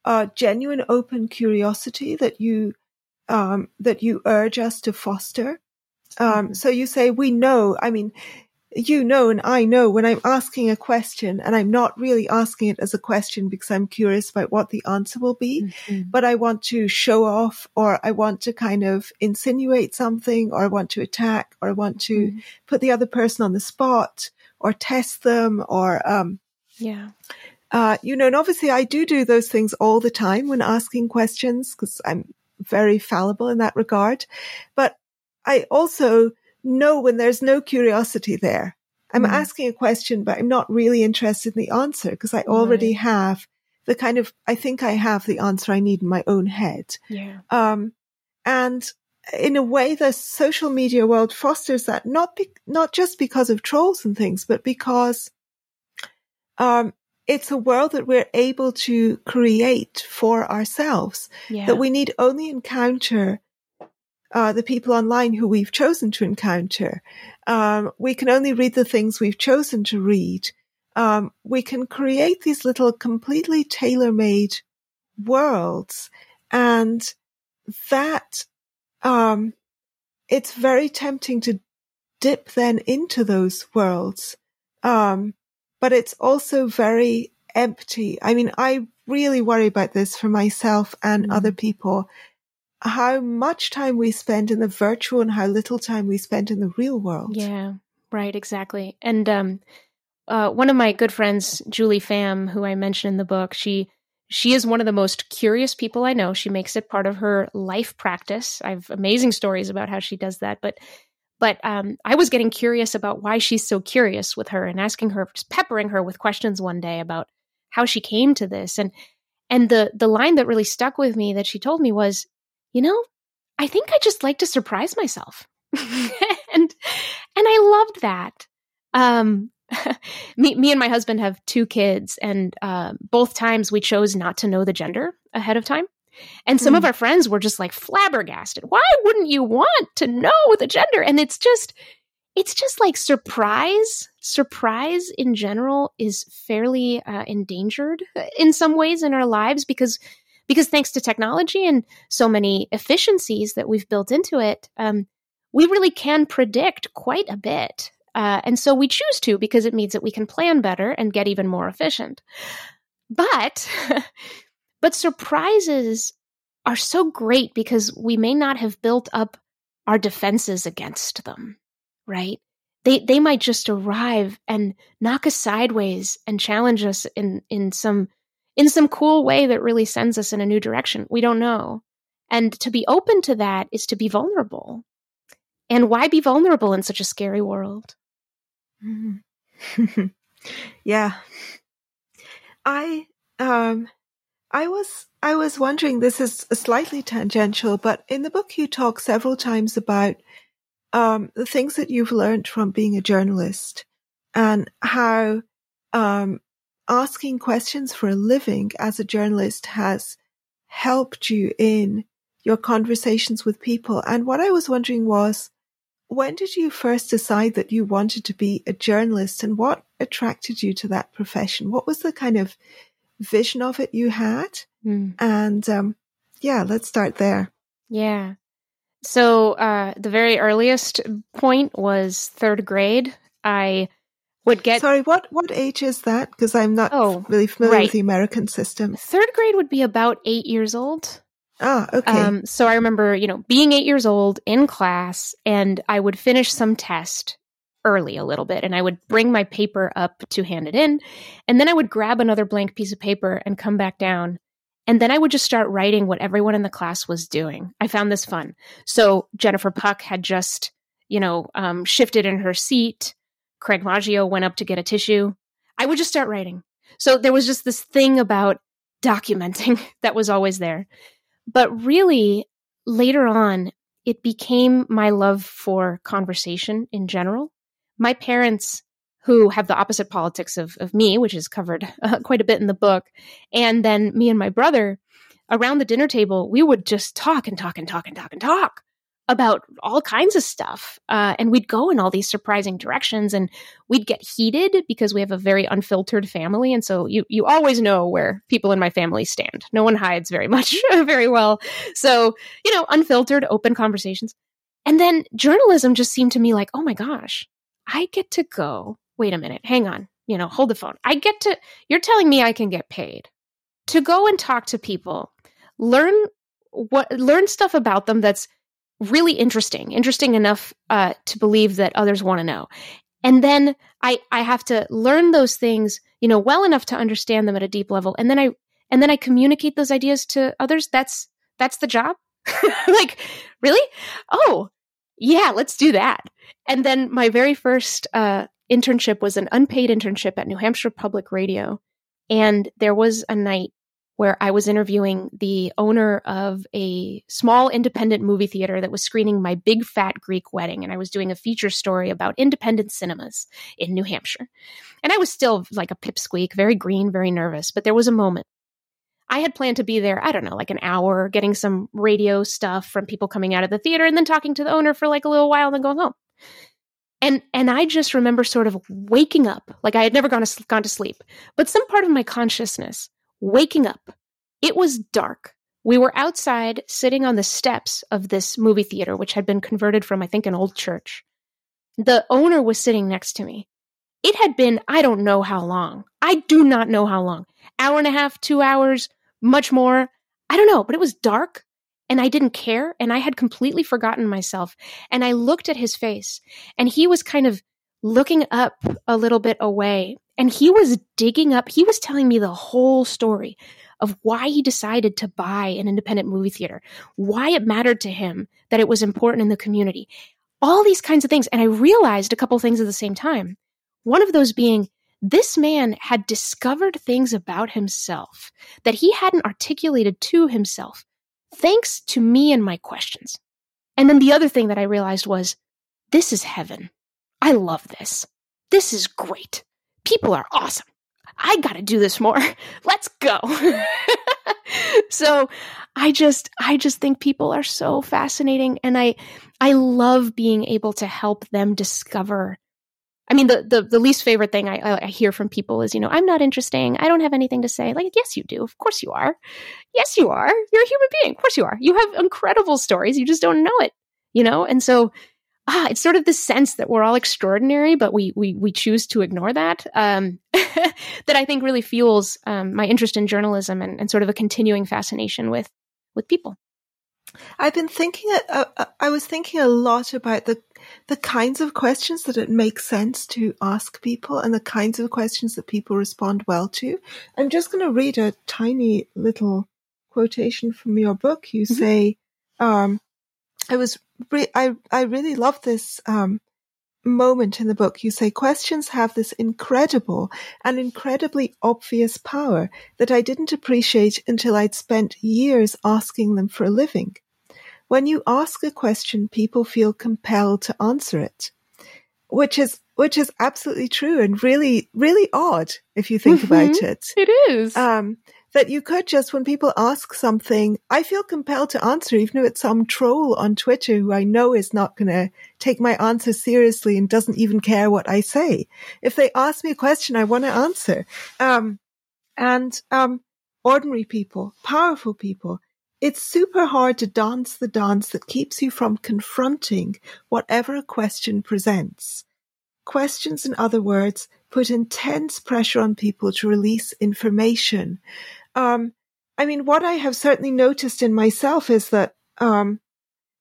uh, genuine open curiosity that you um, that you urge us to foster. Um, mm-hmm. so you say we know. I mean, you know and I know when I'm asking a question and I'm not really asking it as a question because I'm curious about what the answer will be, mm-hmm. but I want to show off or I want to kind of insinuate something or I want to attack or I want to mm-hmm. put the other person on the spot or test them or, um, yeah. Uh, you know, and obviously I do do those things all the time when asking questions because I'm very fallible in that regard. But I also know when there's no curiosity there. I'm mm. asking a question, but I'm not really interested in the answer because I already right. have the kind of, I think I have the answer I need in my own head. Yeah. Um, and in a way, the social media world fosters that not be, not just because of trolls and things, but because, um, it's a world that we're able to create for ourselves yeah. that we need only encounter uh, the people online who we've chosen to encounter. Um, we can only read the things we've chosen to read. Um, we can create these little completely tailor-made worlds, and that um, it's very tempting to dip then into those worlds. Um, but it's also very empty. I mean, I really worry about this for myself and mm. other people how much time we spend in the virtual and how little time we spend in the real world. Yeah, right, exactly. And um, uh, one of my good friends, Julie Pham, who I mentioned in the book, she she is one of the most curious people I know. She makes it part of her life practice. I have amazing stories about how she does that, but but um, I was getting curious about why she's so curious with her and asking her, just peppering her with questions one day about how she came to this. And and the the line that really stuck with me that she told me was, you know, I think I just like to surprise myself. [LAUGHS] [LAUGHS] and and I loved that. Um [LAUGHS] me me and my husband have two kids and uh, both times we chose not to know the gender ahead of time. And some mm. of hmm. our friends were just like flabbergasted. Why wouldn't you want to know the gender? And it's just it's just like surprise surprise in general is fairly uh, endangered in some ways in our lives because because thanks to technology and so many efficiencies that we've built into it, um, we really can predict quite a bit. Uh, and so we choose to because it means that we can plan better and get even more efficient. But, [LAUGHS] but surprises are so great because we may not have built up our defenses against them, right? They, they might just arrive and knock us sideways and challenge us in, in some in some cool way that really sends us in a new direction. We don't know. And to be open to that is to be vulnerable. And why be vulnerable in such a scary world? Mm-hmm. [LAUGHS] yeah. I um I was I was wondering this is slightly tangential, but in the book you talk several times about um the things that you've learned from being a journalist and how um asking questions for a living as a journalist has helped you in your conversations with people. And what I was wondering was, when did you first decide that you wanted to be a journalist and what attracted you to that profession? What was the kind of vision of it you had? Mm. And um, yeah, let's start there. Yeah. So uh, the very earliest point was third grade. I would get sorry what what age is that because i'm not oh, really familiar right. with the american system third grade would be about eight years old Ah, okay. Um, so I remember, you know, being eight years old in class, and I would finish some test early a little bit, and I would bring my paper up to hand it in, and then I would grab another blank piece of paper and come back down. And then I would just start writing what everyone in the class was doing. I found this fun. So Jennifer Puck had just, you know, um, shifted in her seat. Craig Maggio went up to get a tissue. I would just start writing. So there was just this thing about documenting [LAUGHS] that was always there. But really, later on, it became my love for conversation in general. My parents, who have the opposite politics of, of me, which is covered [LAUGHS] uh, quite a bit in the book, and then me and my brother, around the dinner table, we would just talk and talk and talk and talk and talk about all kinds of stuff. Uh, and we'd go in all these surprising directions and we'd get heated because we have a very unfiltered family. And so you, you always know where people in my family stand. No one hides very much, [LAUGHS] very well. So, you know, unfiltered, open conversations. And then journalism just seemed to me like, oh my gosh, I get to go. Wait a minute, hang on, you know, hold the phone. I get to, you're telling me I can get paid to go and talk to people, learn what, learn stuff about them that's really interesting, interesting enough uh, to believe that others want to know. And then I I have to learn those things, you know, well enough to understand them at a deep level, and then I and then I communicate those ideas to others. That's that's the job. [LAUGHS] like, really? Oh, yeah, let's do that. And then my very first uh, internship was an unpaid internship at New Hampshire Public Radio, and there was a night where I was interviewing the owner of a small independent movie theater that was screening my big fat Greek wedding. And I was doing a feature story about independent cinemas in New Hampshire. And I was still like a pipsqueak, very green, very nervous. But there was a moment. I had planned to be there, I don't know, like an hour, getting some radio stuff from people coming out of the theater and then talking to the owner for like a little while and then going home. And and I just remember sort of waking up, like I had never gone to, gone to sleep, but some part of my consciousness waking up. It was dark. We were outside sitting on the steps of this movie theater, which had been converted from, I think, an old church. The owner was sitting next to me. It had been, I don't know how long. I do not know how long. Hour and a half, two hours, much more. I don't know, but it was dark and I didn't care and I had completely forgotten myself. And I looked at his face and he was kind of looking up a little bit away and he was digging up, he was telling me the whole story of why he decided to buy an independent movie theater, why it mattered to him that it was important in the community, all these kinds of things. And I realized a couple things at the same time. One of those being, this man had discovered things about himself that he hadn't articulated to himself, thanks to me and my questions. And then the other thing that I realized was, this is heaven. I love this. This is great people are awesome. I got to do this more. [LAUGHS] Let's go. [LAUGHS] so I just I just think people are so fascinating and I I love being able to help them discover I mean, the, the, the least favorite thing I, I hear from people is, you know, I'm not interesting. I don't have anything to say. Like, yes, you do. Of course you are. Yes, you are. You're a human being. Of course you are. You have incredible stories. You just don't know it, you know? And so ah, it's sort of the sense that we're all extraordinary, but we we we choose to ignore that. Um, [LAUGHS] that I think really fuels um, my interest in journalism and, and sort of a continuing fascination with with people. I've been thinking. Uh, I was thinking a lot about the the kinds of questions that it makes sense to ask people, and the kinds of questions that people respond well to. I'm just going to read a tiny little quotation from your book. You mm-hmm. say, um, "I was re- I I really love this um, moment in the book. You say questions have this incredible and incredibly obvious power that I didn't appreciate until I'd spent years asking them for a living. When you ask a question, people feel compelled to answer it, which is which is absolutely true and really really odd if you think mm-hmm. about it. It is. Um, that you could just, when people ask something, I feel compelled to answer, even if it's some troll on Twitter who I know is not going to take my answer seriously and doesn't even care what I say. If they ask me a question, I want to answer. Um, and, um, ordinary people, powerful people, it's super hard to dance the dance that keeps you from confronting whatever a question presents. Questions, in other words, put intense pressure on people to release information um, I mean, what I have certainly noticed in myself is that, um,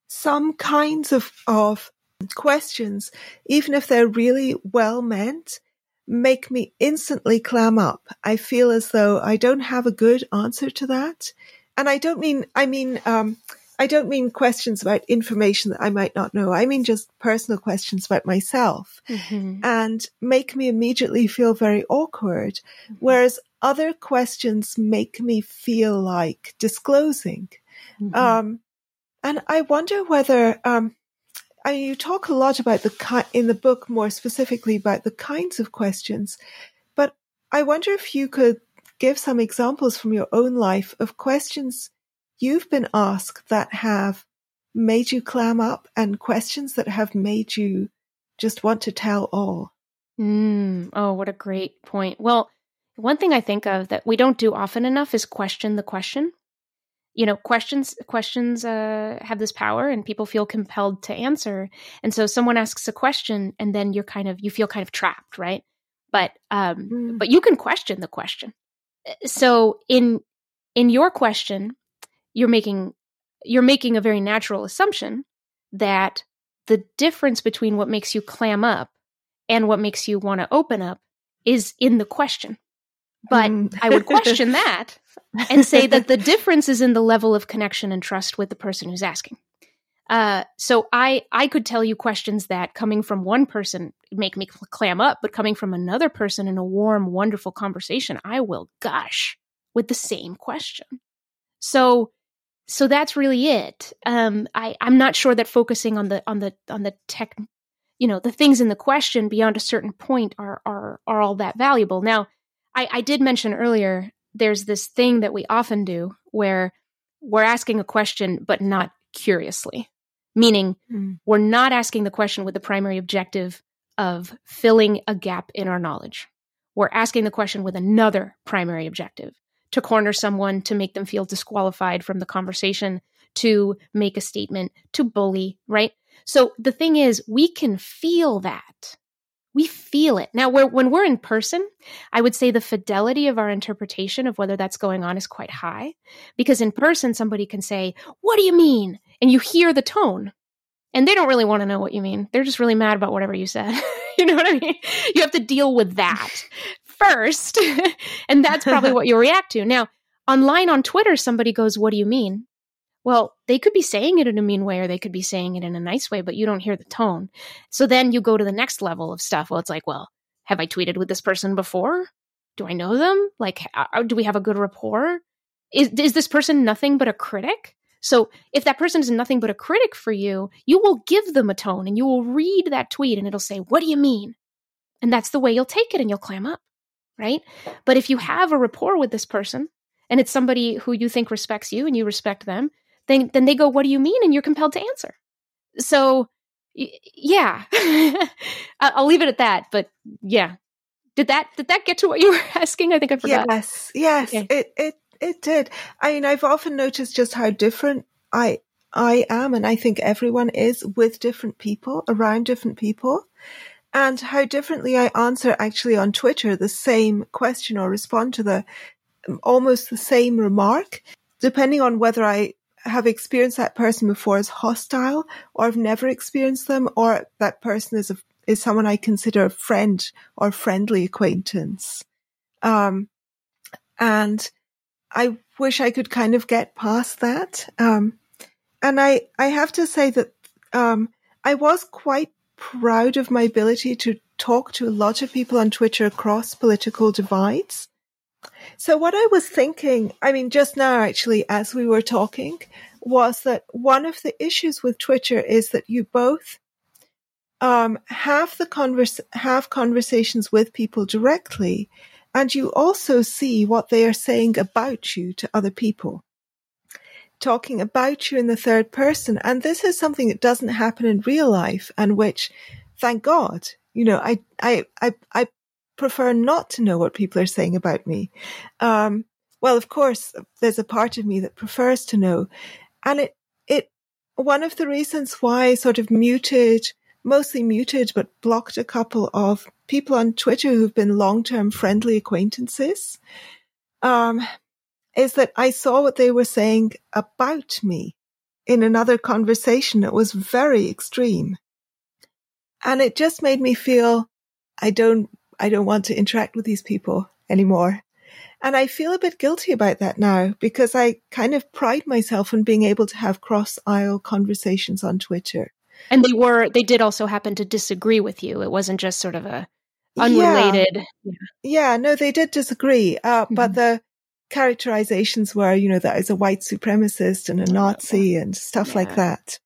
some kinds of, of questions, even if they're really well meant, make me instantly clam up. I feel as though I don't have a good answer to that. And I don't mean, I mean, um, I don't mean questions about information that I might not know. I mean just personal questions about myself mm-hmm. and make me immediately feel very awkward. Whereas other questions make me feel like disclosing. Mm-hmm. Um, and I wonder whether, um, I mean, you talk a lot about the ki- in the book more specifically about the kinds of questions, but I wonder if you could give some examples from your own life of questions you've been asked that have made you clam up and questions that have made you just want to tell all? Mm, oh, what a great point. Well, one thing I think of that we don't do often enough is question the question. You know, questions questions uh, have this power, and people feel compelled to answer. And so, someone asks a question, and then you're kind of you feel kind of trapped, right? But um, mm. but you can question the question. So in in your question, you're making you're making a very natural assumption that the difference between what makes you clam up and what makes you want to open up is in the question. But mm. I would question [LAUGHS] that and say that the difference is in the level of connection and trust with the person who's asking. Uh, so I I could tell you questions that coming from one person make me clam up, but coming from another person in a warm, wonderful conversation, I will gush with the same question. So so that's really it. Um, I, I'm not sure that focusing on the on the on the tech, you know, the things in the question beyond a certain point are are are all that valuable. Now, I, I did mention earlier there's this thing that we often do where we're asking a question but not curiously, meaning mm. we're not asking the question with the primary objective of filling a gap in our knowledge. We're asking the question with another primary objective to corner someone, to make them feel disqualified from the conversation, to make a statement, to bully, right? So the thing is, we can feel that. We feel it. Now, we're, when we're in person, I would say the fidelity of our interpretation of whether that's going on is quite high. Because in person, somebody can say, What do you mean? And you hear the tone. And they don't really want to know what you mean. They're just really mad about whatever you said. [LAUGHS] you know what I mean? You have to deal with that [LAUGHS] first. [LAUGHS] and that's probably what you'll react to. Now, online on Twitter, somebody goes, What do you mean? Well, they could be saying it in a mean way or they could be saying it in a nice way, but you don't hear the tone. So then you go to the next level of stuff. Well, it's like, well, have I tweeted with this person before? Do I know them? Like, uh, do we have a good rapport? Is, is this person nothing but a critic? So if that person is nothing but a critic for you, you will give them a tone and you will read that tweet and it'll say, What do you mean? And that's the way you'll take it and you'll clam up right? But if you have a rapport with this person and it's somebody who you think respects you and you respect them, then then they go, "What do you mean?" and you're compelled to answer. So, yeah, [LAUGHS] I'll leave it at that. But yeah, did that did that get to what you were [LAUGHS] asking? I think I forgot. Yes, yes, okay. it it it did. I mean, I've often noticed just how different I I am, and I think everyone is with different people around different people and how differently I answer actually on Twitter the same question or respond to the almost the same remark, depending on whether I have experienced that person before as hostile or I've never experienced them or that person is a, is someone I consider a friend or friendly acquaintance. Um, and I wish I could kind of get past that. Um, and I, I have to say that, um, I was quite proud of my ability to talk to a lot of people on Twitter across political divides. So what I was thinking, I mean, just now actually, as we were talking, was that one of the issues with Twitter is that you both um, have the converse, have conversations with people directly, and you also see what they are saying about you to other people talking about you in the third person. And this is something that doesn't happen in real life and which, thank God, you know, I, I, I, I prefer not to know what people are saying about me. Um, well, of course, there's a part of me that prefers to know. And it, it, one of the reasons why I sort of muted, mostly muted, but blocked a couple of people on Twitter who've been long-term friendly acquaintances, um, is that I saw what they were saying about me in another conversation that was very extreme. And it just made me feel I don't, I don't want to interact with these people anymore. And I feel a bit guilty about that now because I kind of pride myself on being able to have cross aisle conversations on Twitter. And they were, they did also happen to disagree with you. It wasn't just sort of a unrelated. Yeah, yeah no, they did disagree. Uh, mm-hmm. but the characterizations were, you know, that I was a white supremacist and a Nazi and stuff yeah. like that.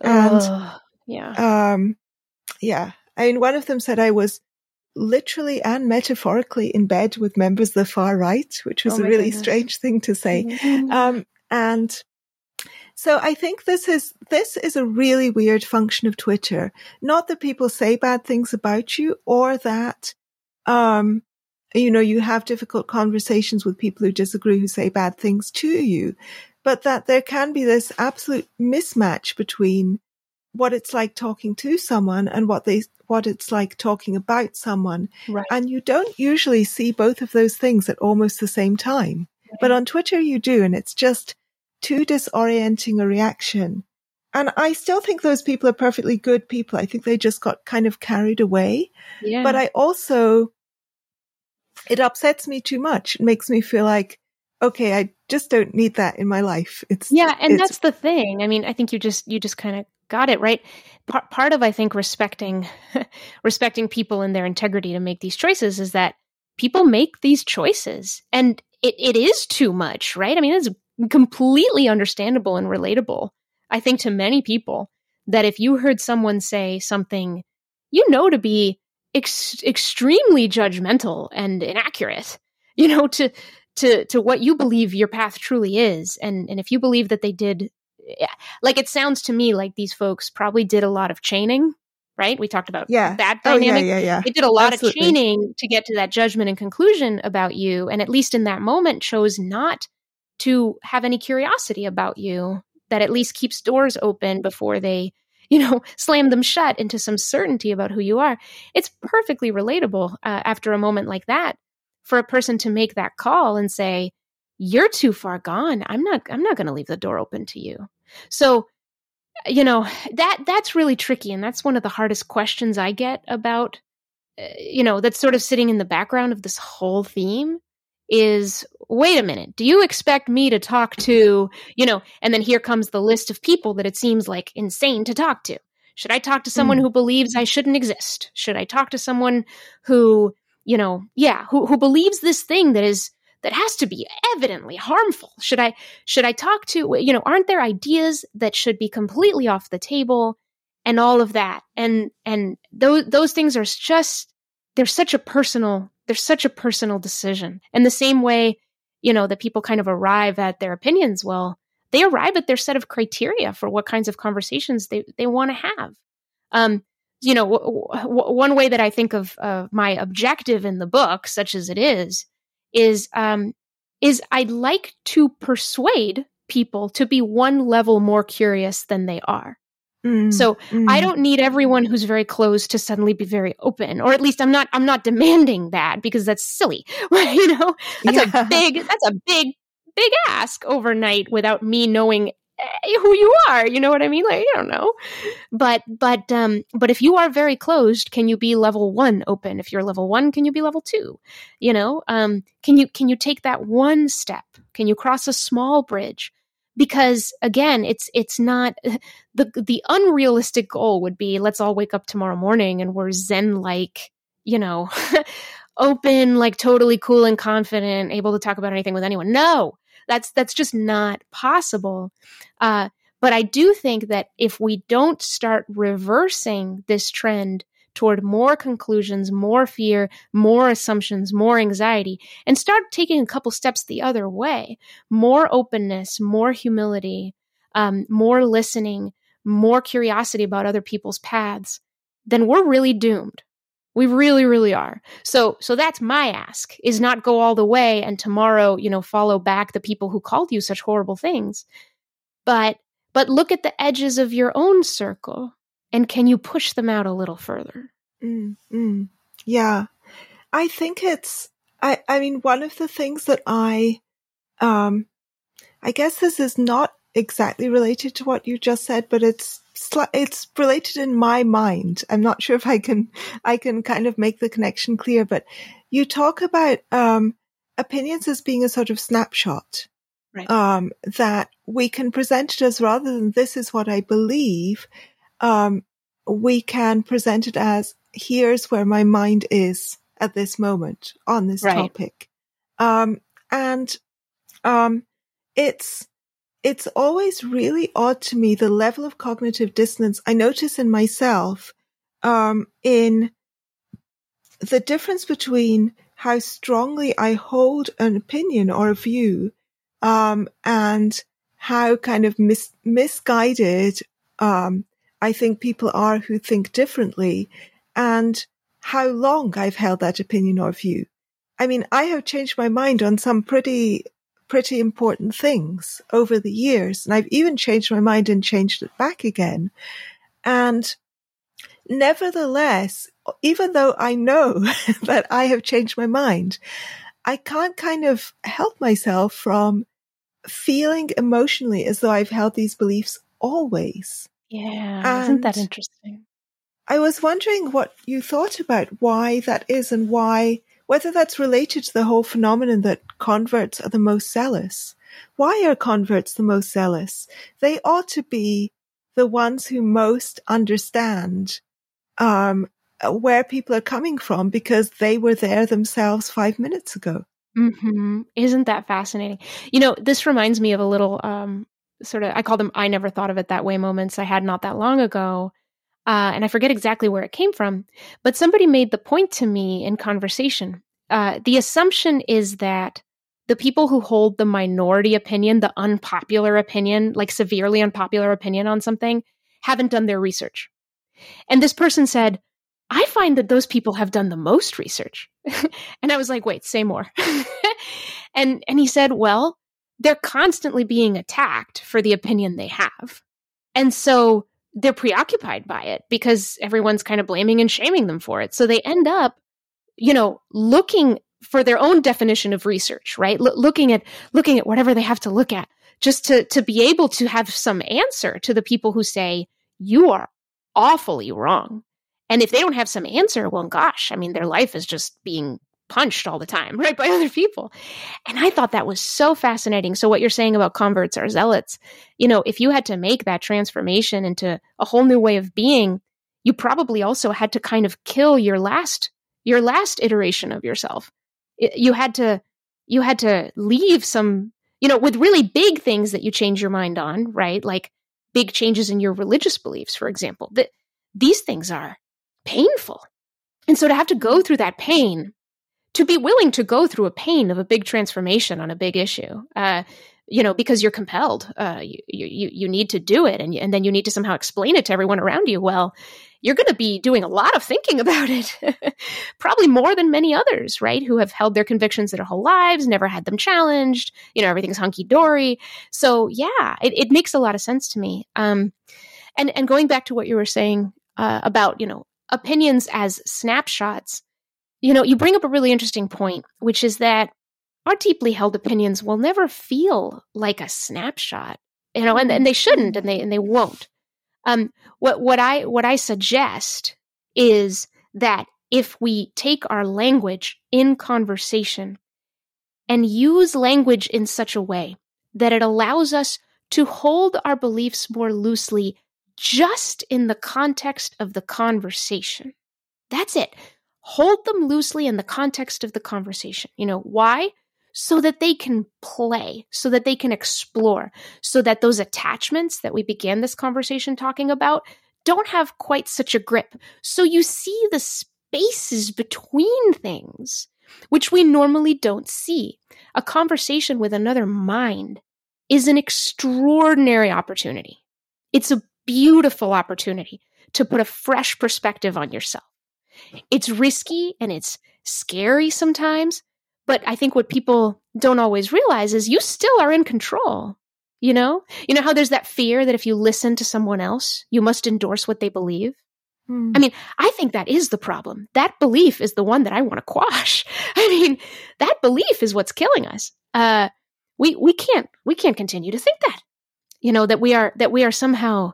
And, yeah. Um, yeah. I mean, one of them said I was literally and metaphorically in bed with members of the far right, which was oh a really goodness. strange thing to say. [LAUGHS] Mm-hmm. Um, and so I think this is, this is a really weird function of Twitter. Not that people say bad things about you or that, um, you know, you have difficult conversations with people who disagree, who say bad things to you, but that there can be this absolute mismatch between what it's like talking to someone and what they what it's like talking about someone. Right. And you don't usually see both of those things at almost the same time. Right. But on Twitter you do, and it's just too disorienting a reaction. And I still think those people are perfectly good people. I think they just got kind of carried away. Yeah. But I also, it upsets me too much. It makes me feel like, okay, I just don't need that in my life. It's yeah, and it's, that's the thing. I mean, I think you just you just kind of got it right. Part part of I think respecting [LAUGHS] respecting people and their integrity to make these choices is that people make these choices, and it, it is too much, right? I mean, it's completely understandable and relatable. I think to many people that if you heard someone say something you know to be ex- extremely judgmental and inaccurate, you know, to to to what you believe your path truly is and and if you believe that they did like it sounds to me like these folks probably did a lot of chaining right we talked about yeah. that dynamic oh, yeah, yeah, yeah. they did a lot Absolutely. of chaining to get to that judgment and conclusion about you and at least in that moment chose not to have any curiosity about you that at least keeps doors open before they you know [LAUGHS] slam them shut into some certainty about who you are it's perfectly relatable uh, after a moment like that for a person to make that call and say, you're too far gone. I'm not, I'm not going to leave the door open to you. So, you know, that, that's really tricky. And that's one of the hardest questions I get about, uh, you know, that's sort of sitting in the background of this whole theme is wait a minute, do you expect me to talk to, you know, and then here comes the list of people that it seems like insane to talk to. Should I talk to someone mm. who believes I shouldn't exist? Should I talk to someone who you know, yeah, who who believes this thing that is that has to be evidently harmful. Should I should I talk to you know, aren't there ideas that should be completely off the table and all of that? And and those those things are just they're such a personal they're such a personal decision. And the same way, you know, that people kind of arrive at their opinions, well, they arrive at their set of criteria for what kinds of conversations they they want to have. Um, you know, w- w- one way that I think of uh, my objective in the book, such as it is, is um, is I'd like to persuade people to be one level more curious than they are. Mm, so mm. I don't need everyone who's very closed to suddenly be very open, or at least I'm not. I'm not demanding that because that's silly. [LAUGHS] you know, that's yeah. a big. That's a big, big ask overnight without me knowing who you are you know what i mean? Like i don't know. But but um but if you are very closed can you be level 1 open? If you're level 1 can you be level 2 you know um can you can you take that one step? Can you cross a small bridge? Because again it's it's not [LAUGHS] the the unrealistic goal would be let's all wake up tomorrow morning and we're zen like you know [LAUGHS] open like totally cool and confident able to talk about anything with anyone. No that's that's just not possible. Uh, but I do think that if we don't start reversing this trend toward more conclusions, more fear, more assumptions, more anxiety, and start taking a couple steps the other way, more openness, more humility, um, more listening, more curiosity about other people's paths, then we're really doomed. We really, really are. So, so that's my ask is not go all the way and tomorrow, you know, follow back the people who called you such horrible things. But, but look at the edges of your own circle and can you push them out a little further? Mm, mm. Yeah. I think it's, I, I mean, one of the things that I um, I guess this is not exactly related to what you just said, but it's it's related in my mind. I'm not sure if I can I can kind of make the connection clear, but you talk about um, opinions as being a sort of snapshot. Right. Um, that we can present it as rather than this is what I believe, um, we can present it as here's where my mind is at this moment on this right. topic. Um, and, um, it's, it's always really odd to me the level of cognitive dissonance I notice in myself, um, in the difference between how strongly I hold an opinion or a view, um, and how kind of mis- misguided, um, I think people are who think differently and how long I've held that opinion or view. I mean, I have changed my mind on some pretty, pretty important things over the years. And I've even changed my mind and changed it back again. And nevertheless, even though I know [LAUGHS] that I have changed my mind, I can't kind of help myself from feeling emotionally as though I've held these beliefs always. Yeah. And isn't that interesting? I was wondering what you thought about why that is and why, whether that's related to the whole phenomenon that converts are the most zealous. Why are converts the most zealous? They ought to be the ones who most understand um, where people are coming from because they were there themselves five minutes ago. Mm-hmm. Isn't that fascinating? You know, this reminds me of a little um, sort of, I call them I never thought of it that way moments I had not that long ago. Uh, and I forget exactly where it came from, but somebody made the point to me in conversation. Uh, the assumption is that the people who hold the minority opinion, the unpopular opinion, like severely unpopular opinion on something, haven't done their research. And this person said, I find that those people have done the most research. [LAUGHS] and I was like, wait, say more. [LAUGHS] and and he said, well, they're constantly being attacked for the opinion they have. And so they're preoccupied by it because everyone's kind of blaming and shaming them for it. So they end up, you know, looking for their own definition of research, right? L- looking at looking at whatever they have to look at just to to be able to have some answer to the people who say you are awfully wrong. And if they don't have some answer, well, gosh, I mean, their life is just being punched all the time, [LAUGHS] right, by other people. And I thought that was so fascinating. So, what you're saying about converts or zealots, you know, if you had to make that transformation into a whole new way of being, you probably also had to kind of kill your last your last iteration of yourself. You had to you had to leave some, you know, with really big things that you change your mind on, right? Like big changes in your religious beliefs, for example. That these things are painful. And so to have to go through that pain to be willing to go through a pain of a big transformation on a big issue. Uh, you know, because you're compelled, uh, you, you, you need to do it. And, and then you need to somehow explain it to everyone around you. Well, you're going to be doing a lot of thinking about it, [LAUGHS] probably more than many others, right? Who have held their convictions their whole lives, never had them challenged. You know, everything's hunky dory. So yeah, it, it, makes a lot of sense to me. Um, and, and going back to what you were saying, uh, about, you know, opinions as snapshots, you know, you bring up a really interesting point, which is that our deeply held opinions will never feel like a snapshot, you know, and, and they shouldn't, and they and they won't. Um, what what I what I suggest is that if we take our language in conversation and use language in such a way that it allows us to hold our beliefs more loosely just in the context of the conversation. That's it hold them loosely in the context of the conversation. You know, why? So that they can play, so that they can explore, so that those attachments that we began this conversation talking about don't have quite such a grip. So you see the spaces between things, which we normally don't see. A conversation with another mind is an extraordinary opportunity. It's a beautiful opportunity to put a fresh perspective on yourself. It's risky and it's scary sometimes, but I think what people don't always realize is you still are in control. You know? You know how there's that fear that if you listen to someone else, you must endorse what they believe? Hmm. I mean, I think that is the problem. That belief is the one that I want to quash. [LAUGHS] I mean, that belief is what's killing us. Uh, we we can't we can't continue to think that. You know, that we are that we are somehow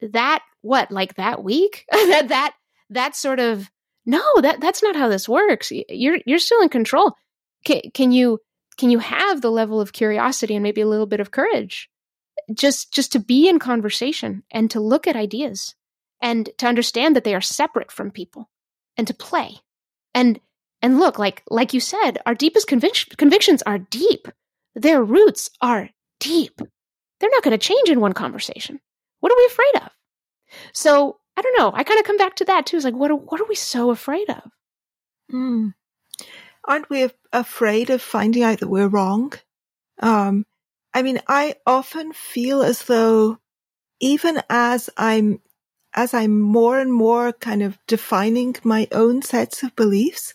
that what like that weak [LAUGHS] that that that sort of no that that's not how this works. You're you're still in control. Can, can you can you have the level of curiosity and maybe a little bit of courage? Just just to be in conversation and to look at ideas and to understand that they are separate from people and to play. And and look like like you said our deepest convic- convictions are deep. Their roots are deep. They're not going to change in one conversation. What are we afraid of? So I don't know. I kind of come back to that too. It's like, what are, what are we so afraid of? Mm. Aren't we afraid of finding out that we're wrong? Um, I mean, I often feel as though even as I'm, as I'm more and more kind of defining my own sets of beliefs,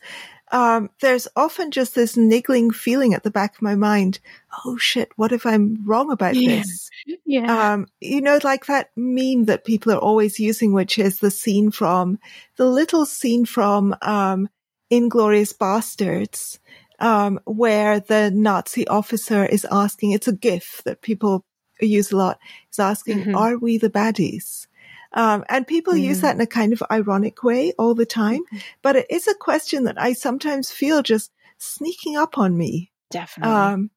um, there's often just this niggling feeling at the back of my mind. Oh shit, what if I'm wrong about yeah. this? Yeah. Um, you know, like that meme that people are always using, which is the scene from, the little scene from, um, Inglourious Basterds, um, where the Nazi officer is asking, it's a gif that people use a lot, is asking, mm-hmm. are we the baddies? Um, and people mm. use that in a kind of ironic way all the time. Mm-hmm. But it is a question that I sometimes feel just sneaking up on me. Definitely. Um,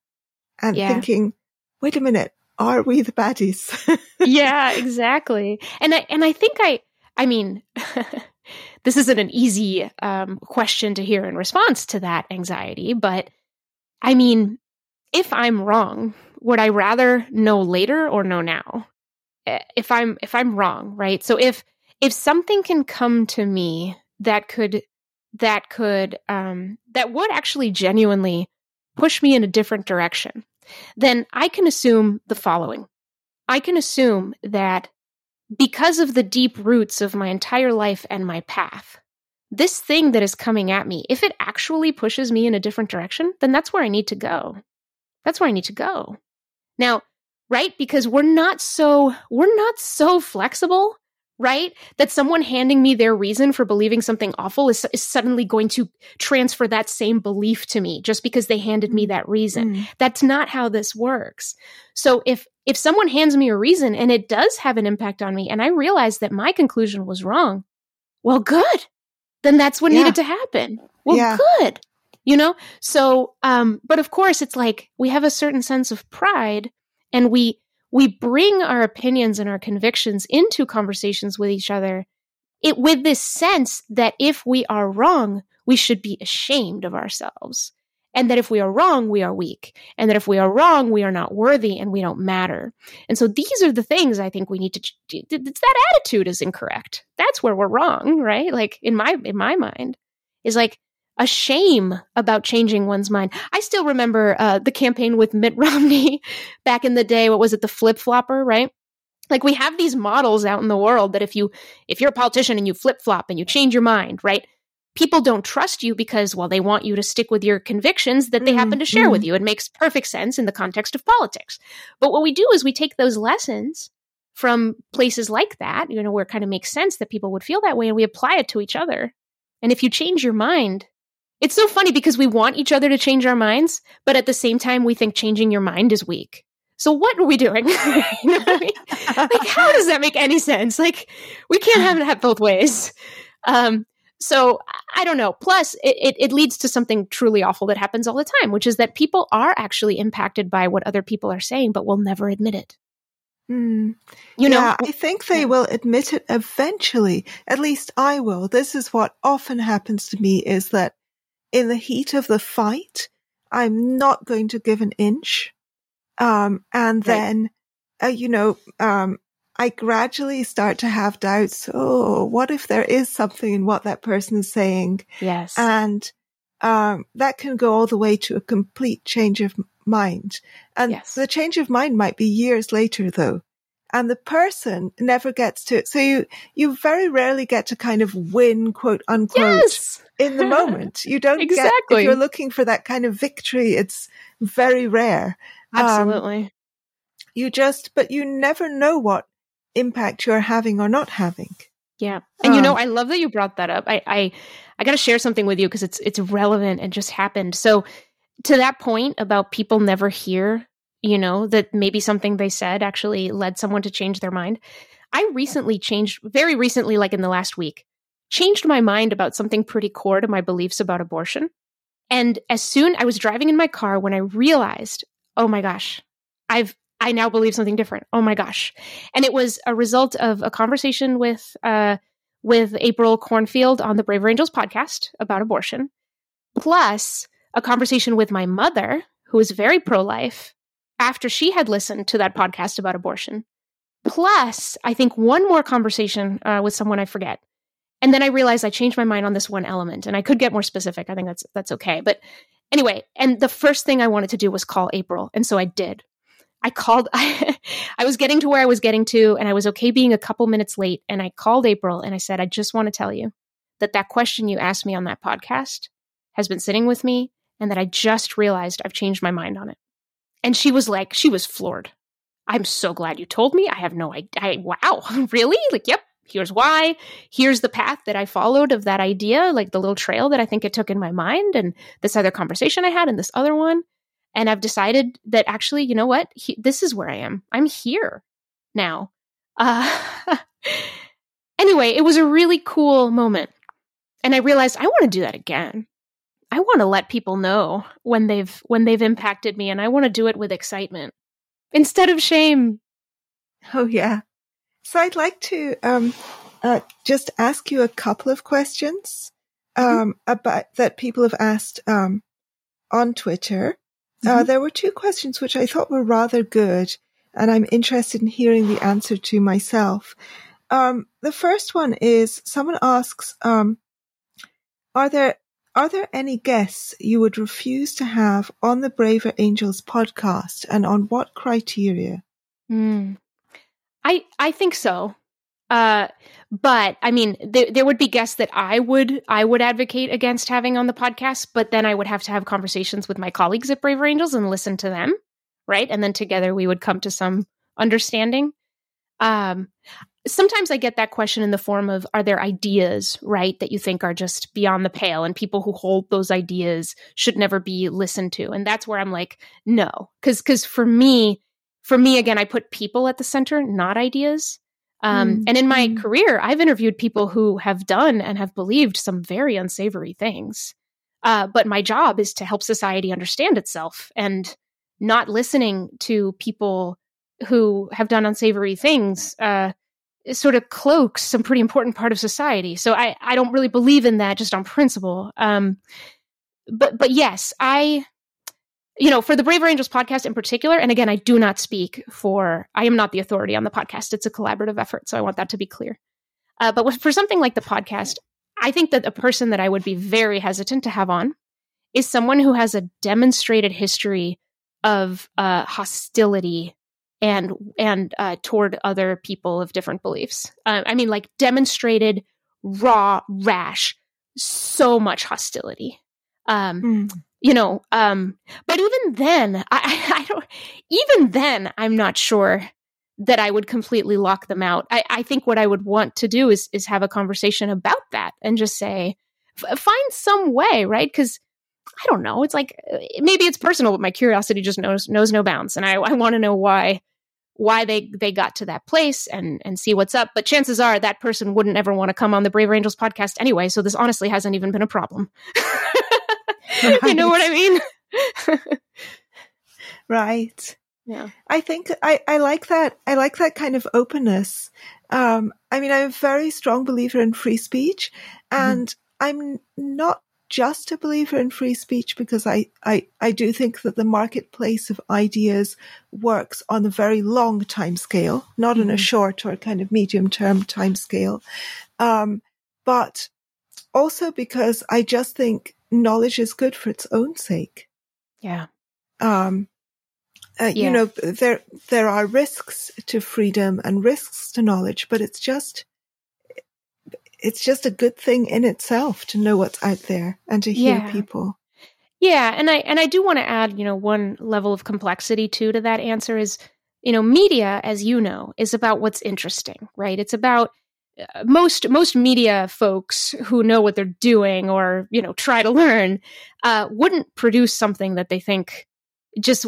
and yeah. thinking, wait a minute, are we the baddies? [LAUGHS] yeah, exactly. And I, and I think I, I mean, [LAUGHS] this isn't an easy um, question to hear in response to that anxiety, but I mean, if I'm wrong, would I rather know later or know now? If I'm if I'm wrong, right? So if if something can come to me that could that could um that would actually genuinely push me in a different direction, then I can assume the following. I can assume that because of the deep roots of my entire life and my path, this thing that is coming at me, if it actually pushes me in a different direction, then that's where I need to go. That's where I need to go. Now, right? Because we're not so, we're not so flexible, right? That someone handing me their reason for believing something awful is, is suddenly going to transfer that same belief to me just because they handed me that reason. Mm. That's not how this works. So if, if someone hands me a reason and it does have an impact on me and I realize that my conclusion was wrong, well, good. Then that's what yeah. needed to happen. Well, yeah. good. You know? So, um, but of course it's like we have a certain sense of pride and we we bring our opinions and our convictions into conversations with each other it with this sense that if we are wrong we should be ashamed of ourselves and that if we are wrong we are weak and that if we are wrong we are not worthy and we don't matter. And so these are the things i think we need to that attitude is incorrect. That's where we're wrong right? Like in my in my mind is like a shame about changing one's mind. I still remember uh, the campaign with Mitt [LAUGHS] Romney back in the day. What was it? The flip flopper, right? Like we have these models out in the world that if you if you're a politician and you flip flop and you change your mind, right? People don't trust you because well they want you to stick with your convictions that they mm, happen to share mm. with you. It makes perfect sense in the context of politics. But what we do is we take those lessons from places like that, you know, where it kind of makes sense that people would feel that way and we apply it to each other. And if you change your mind, it's so funny because we want each other to change our minds, but at the same time, we think changing your mind is weak. So what are we doing? you know I mean? Like, how does that make any sense? Like, we can't have it have both ways. Um, so I don't know. Plus, it, it, it, leads to something truly awful that happens all the time, which is that people are actually impacted by what other people are saying, but will never admit it. Mm. You know, yeah, I think they will admit it eventually. At least I will. This is what often happens to me is that in the heat of the fight, I'm not going to give an inch. Um, and right. then, uh, you know, um, I gradually start to have doubts. Oh, what if there is something in what that person is saying? Yes. And, um, that can go all the way to a complete change of mind. And yes. the change of mind might be years later though. And the person never gets to, it. so you, you very rarely get to kind of win, quote unquote, yes in the moment. You [LAUGHS] don't exactly. get, if you're looking for that kind of victory, it's very rare. Um, Absolutely. Um, you just, but you never know what impact you're having or not having. Yeah. And um, you know, um, I love that you brought that up. I, I, I got to share something with you because it's, it's relevant and just happened. So to that point about people never hear, you know, that maybe something they said actually led someone to change their mind. I recently changed, very recently, like in the last week, changed my mind about something pretty core to my beliefs about abortion. And as soon I was driving in my car when I realized, oh my gosh, I've I now believe something different. Oh my gosh. And it was a result of a conversation with uh with April Cornfield on the Braver Angels podcast about abortion, plus a conversation with my mother, who is very pro life, after she had listened to that podcast about abortion. Plus, I think one more conversation uh, with someone I forget. And then I realized I changed my mind on this one element, and I could get more specific. I think that's that's okay. But anyway, and the first thing I wanted to do was call April, and so I did. I called. I, [LAUGHS] I was getting to where I was getting to, and I was okay being a couple minutes late. And I called April, and I said, "I just want to tell you that that question you asked me on that podcast has been sitting with me, and that I just realized I've changed my mind on it. And she was like, she was floored. I'm so glad you told me. I have no idea. wow, [LAUGHS] really? Like, yep, here's why. Here's the path that I followed of that idea, like the little trail that I think it took in my mind, and this other conversation I had, and this other one. And I've decided that actually, you know what? He, this is where I am. I'm here now. Uh, [LAUGHS] anyway, it was a really cool moment. And I realized I want to do that again. I want to let people know when they've when they've impacted me and I want to do it with excitement instead of shame. Oh yeah. So I'd like to um, uh, just ask you a couple of questions mm-hmm. um, mm-hmm. about that people have asked um, on Twitter. Uh, mm-hmm. Uh, there were two questions which I thought were rather good, and I'm interested in hearing the answer to myself. Um, the first one is someone asks, um, "Are there are there any guests you would refuse to have on the Braver Angels podcast and on what criteria? Mm. I I think so. Uh, but I mean, there, there would be guests that I would I would advocate against having on the podcast, but then I would have to have conversations with my colleagues at Braver Angels and listen to them, right? And then together we would come to some understanding. Um, sometimes I get that question in the form of are there ideas, right, that you think are just beyond the pale and people who hold those ideas should never be listened to. And that's where I'm like, no. Cuz cuz for me, for me again, I put people at the center, not ideas. Um, mm-hmm. and in my mm. career, I've interviewed people who have done and have believed some very unsavory things. Uh, but my job is to help society understand itself and not listening to people who have done unsavory things uh, sort of cloaks some pretty important part of society. So I, I don't really believe in that just on principle. Um, but but yes, I you know, for the Braver Angels podcast in particular, and again, I do not speak for, I am not the authority on the podcast. It's a collaborative effort. So I want that to be clear. Uh, but for something like the podcast, I think that a person that I would be very hesitant to have on is someone who has a demonstrated history of uh, hostility and and uh, toward other people of different beliefs. Um, I mean, like demonstrated raw, rash, so much hostility. Um, mm. You know, um, but even then, I, [LAUGHS] I don't. Even then, I'm not sure that I would completely lock them out. I, I think what I would want to do is is have a conversation about that and just say, f- find some way, right? Because I don't know. It's like maybe it's personal, but my curiosity just knows knows no bounds, and I, I want to know why why they they got to that place and and see what's up. But chances are that person wouldn't ever want to come on the Brave Angels podcast anyway. So this honestly hasn't even been a problem. right. [LAUGHS] You know what I mean? right. Yeah. I think I, I like that. I like that kind of openness. Um, I mean, I'm a very strong believer in free speech and mm-hmm. I'm not just a believer in free speech because I, I, I do think that the marketplace of ideas works on a very long time scale, not mm-hmm. on a short or kind of medium term time scale. Um, but also because I just think knowledge is good for its own sake. Yeah. Um, uh, yeah. you know, there, there are risks to freedom and risks to knowledge, but it's just, it's just a good thing in itself to know what's out there and to hear yeah. people. Yeah, and I and I do want to add, you know, one level of complexity too to that answer is, you know, media as you know is about what's interesting, right? It's about uh, most most media folks who know what they're doing or you know try to learn uh, wouldn't produce something that they think just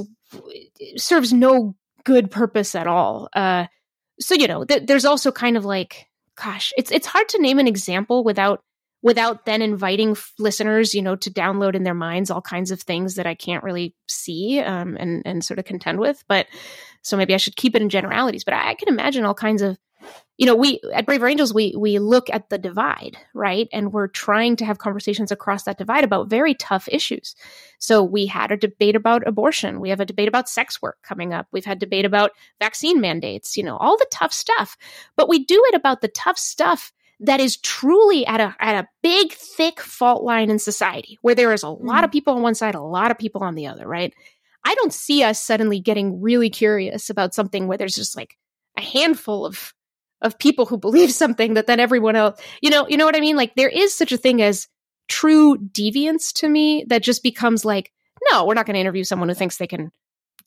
serves no good purpose at all. Uh, so you know, th- there's also kind of like, gosh, it's it's hard to name an example without without then inviting f- listeners, you know, to download in their minds all kinds of things that I can't really see um, and and sort of contend with. But so maybe I should keep it in generalities. But I, I can imagine all kinds of you know, we at Braver Angels, we we look at the divide, right? And we're trying to have conversations across that divide about very tough issues. So we had a debate about abortion. We have a debate about sex work coming up. We've had debate about vaccine mandates, you know, all the tough stuff. But we do it about the tough stuff that is truly at a at a big, thick fault line in society, where there is a lot mm-hmm. of people on one side, a lot of people on the other, right? I don't see us suddenly getting really curious about something where there's just like a handful of of people who believe [LAUGHS] something that then everyone else, you know, you know what I mean? Like there is such a thing as true deviance to me that just becomes like, no, we're not going to interview someone who thinks they can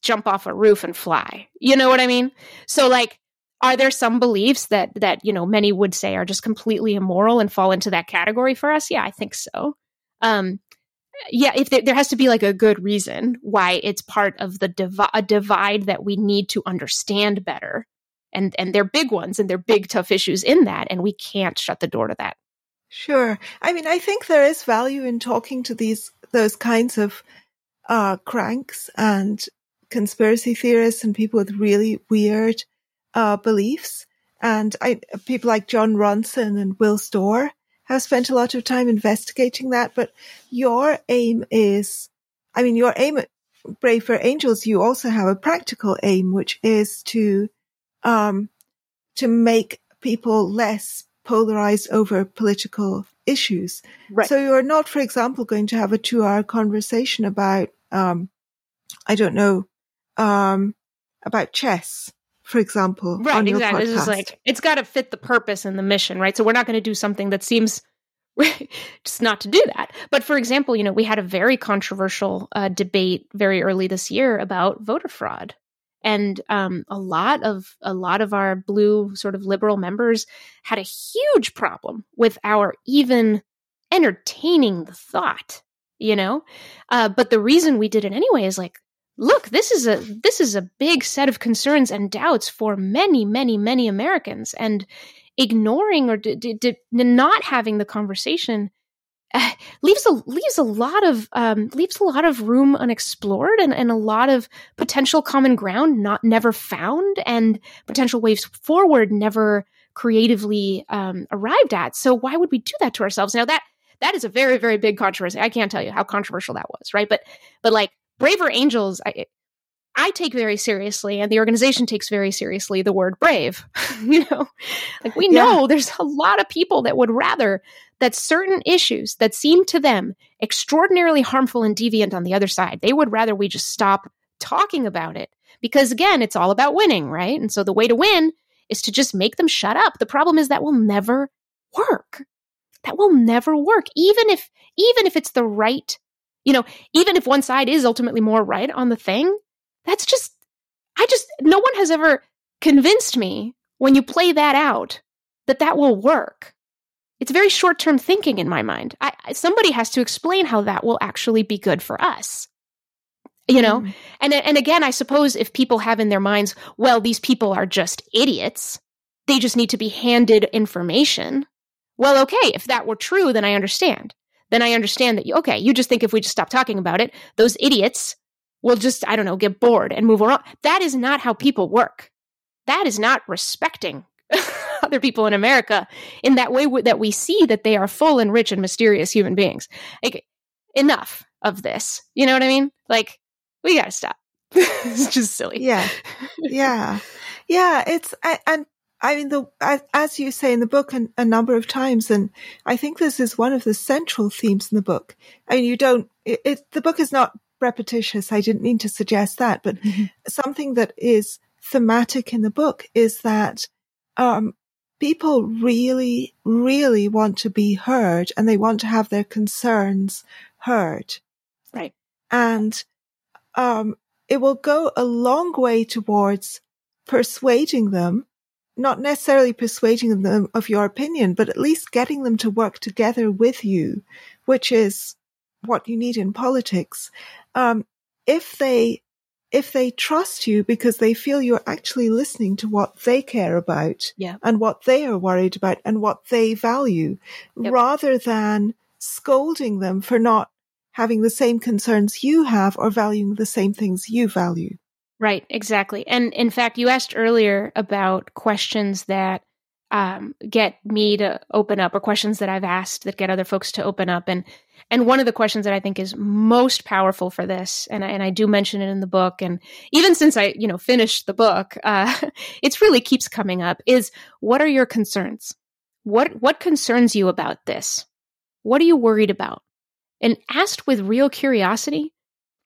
jump off a roof and fly. You know what I mean? So like, are there some beliefs that that you know many would say are just completely immoral and fall into that category for us? Yeah, I think so. Um, yeah, if there, there, has to be like a good reason why it's part of the divi- a divide that we need to understand better and and they're big ones and they're big tough issues in that and we can't shut the door to that. Sure. I mean i think there is value in talking to these those kinds of uh cranks and conspiracy theorists and people with really weird uh beliefs. And i people like jon ronson and will storr have spent a lot of time investigating that but your aim is i mean your aim at braver angels you also have a practical aim which is to um, to make people less polarized over political issues. Right. So you're not, for example, going to have a two hour conversation about, um, I don't know, um, about chess, for example. Right, exactly. This is like, it's got to fit the purpose and the mission, right? So we're not going to do something that seems [LAUGHS] just not to do that. But for example, you know, we had a very controversial uh, debate very early this year about voter fraud and um, a lot of a lot of our blue sort of liberal members had a huge problem with our even entertaining the thought you know? Uh, but the reason we did it anyway is like look this is a this is a big set of concerns and doubts for many many many americans. And ignoring or d- d- d- not having the conversation [LAUGHS] leaves a leaves a lot of um, leaves a lot of room unexplored and, and a lot of potential common ground not never found and potential ways forward never creatively um, arrived at. So why would we do that to ourselves? Now that that is a very very big controversy. I can't tell you how controversial that was, right? But but like Braver Angels, I, I take very seriously, and the organization takes very seriously the word brave. [LAUGHS] you know, like we know yeah. there's a lot of people that would rather that certain issues that seem to them extraordinarily harmful and deviant on the other side, they would rather we just stop talking about it. Because again, it's all about winning, right? And so the way to win is to just make them shut up. The problem is that will never work. That will never work. Even if, even if it's the right, you know, even if one side is ultimately more right on the thing, that's just, I just, no one has ever convinced me when you play that out that that will work. It's very short term thinking in my mind. I, somebody has to explain how that will actually be good for us. You know? Mm. And, and again, I suppose if people have in their minds, well, these people are just idiots, they just need to be handed information. Well, okay, if that were true, then I understand. Then I understand that, you, okay, you just think if we just stop talking about it, those idiots will just, I don't know, get bored and move on. That is not how people work. That is not respecting [LAUGHS] other people in America in that way that we see that they are full and rich and mysterious human beings. Like, enough of this. You know what I mean? Like, we gotta stop. [LAUGHS] it's just silly. Yeah. Yeah. Yeah. It's, and I mean, the, as you say in the book a, a number of times, and I think this is one of the central themes in the book. I mean, you don't, it, it the book is not repetitious. I didn't mean to suggest that, but mm-hmm. something that is thematic in the book is that um, people really, really want to be heard and they want to have their concerns heard. Right. And um, it will go a long way towards persuading them not necessarily persuading them of your opinion, but at least getting them to work together with you, which is what you need in politics. Um, if they if they trust you because they feel you're actually listening to what they care about yeah. and what they are worried about and what they value yep. rather than scolding them for not having the same concerns you have or valuing the same things you value. Right, exactly. And in fact, you asked earlier about questions that um, get me to open up or questions that I've asked that get other folks to open up. And and one of the questions that I think is most powerful for this, and I, and I do mention it in the book, and even since I you know finished the book, [LAUGHS] uh, it's really keeps coming up. Is what are your concerns? What what concerns you about this? What are you worried about? And asked with real curiosity,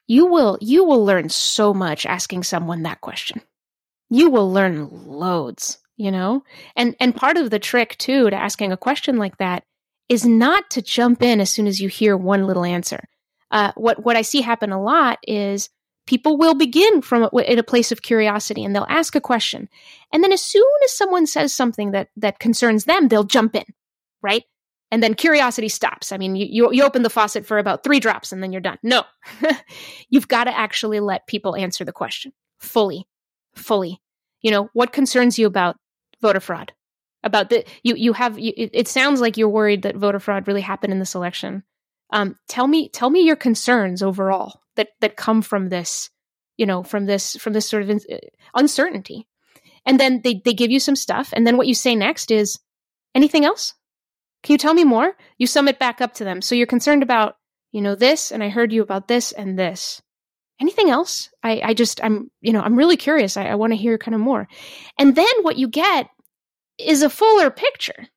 you will you will learn so much asking someone that question. You will learn loads, you know? And and part of the trick too to asking a question like that is not to jump in as soon as you hear one little answer. Uh, what what I see happen a lot is people will begin from a, in a place of curiosity and they'll ask a question, and then as soon as someone says something that that concerns them, they'll jump in, right? And then curiosity stops. I mean, you, you, you open the faucet for about three drops and then you're done. No, [LAUGHS] you've got to actually let people answer the question fully, fully. You know, what concerns you about voter fraud? about the you you have you, it, sounds like you're worried that voter fraud really happened in this election. Um, tell me tell me your concerns overall that that come from this, you know, from this from this sort of in, uh, uncertainty. And then they they give you some stuff, and then what you say next is anything else? Can you tell me more? You sum it back up to them. So you're concerned about you know this, and I heard you about this and this. Anything else? I, I just I'm you know I'm really curious. I, I want to hear kind of more. And then what you get is a fuller picture.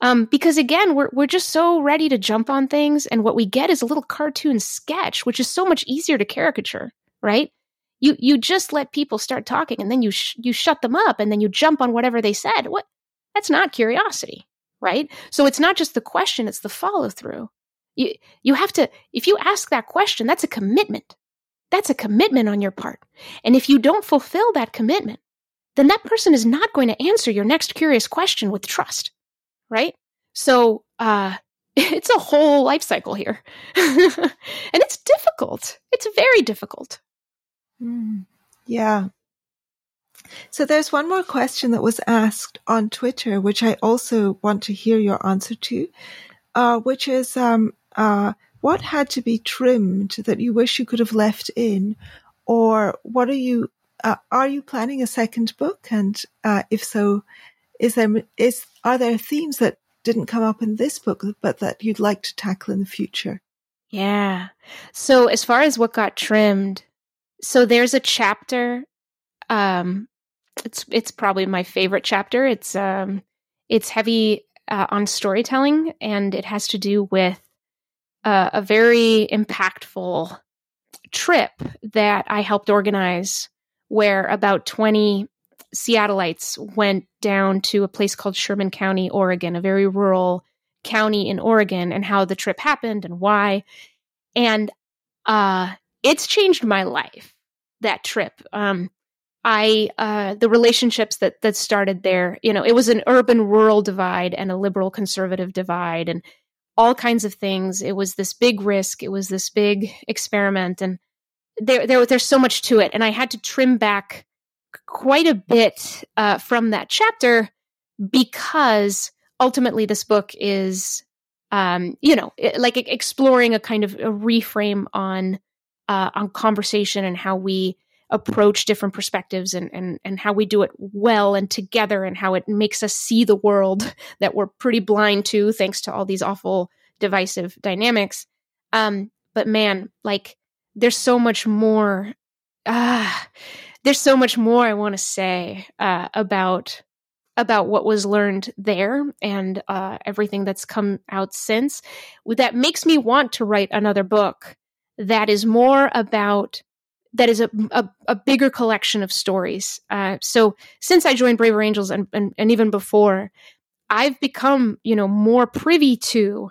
Um, because again, we're we're just so ready to jump on things, and what we get is a little cartoon sketch, which is so much easier to caricature, right? You you just let people start talking, and then you sh- you shut them up, and then you jump on whatever they said. What? That's not curiosity, right? So it's not just the question; it's the follow through. You you have to if you ask that question, that's a commitment. That's a commitment on your part, and if you don't fulfill that commitment, then that person is not going to answer your next curious question with trust, right? So, uh, [LAUGHS] it's a whole life cycle here. [LAUGHS] and it's difficult. It's very difficult. Mm, yeah. So there's one more question that was asked on Twitter, which I also want to hear your answer to, uh, which is, um, uh, what had to be trimmed that you wish you could have left in? Or what are you uh, are you planning a second book? And uh, if so, is there is are there themes that didn't come up in this book, but that you'd like to tackle in the future? Yeah. So as far as what got trimmed, so there's a chapter. Um, it's it's probably my favorite chapter. It's um, it's heavy uh, on storytelling, and it has to do with uh, a very impactful trip that I helped organize where about 20 Seattleites went down to a place called Sherman County, Oregon, a very rural county in Oregon, and how the trip happened and why. And uh, it's changed my life. That trip, um, I uh, the relationships that that started there. You know, it was an urban rural divide and a liberal conservative divide, and all kinds of things. It was this big risk. It was this big experiment, and there, there there's so much to it, and I had to trim back quite a bit uh, from that chapter because ultimately this book is, um, you know, it, like exploring a kind of a reframe on uh, on conversation and how we approach different perspectives and, and and how we do it well and together and how it makes us see the world [LAUGHS] that we're pretty blind to thanks to all these awful divisive dynamics. Um, but man, like there's so much more. Ah, there's so much more I want to say uh, about about what was learned there and uh, everything that's come out since. That makes me want to write another book that is more about that is a, a, a bigger collection of stories. Uh, so since I joined Braver Angels and, and, and even before, I've become you know more privy to.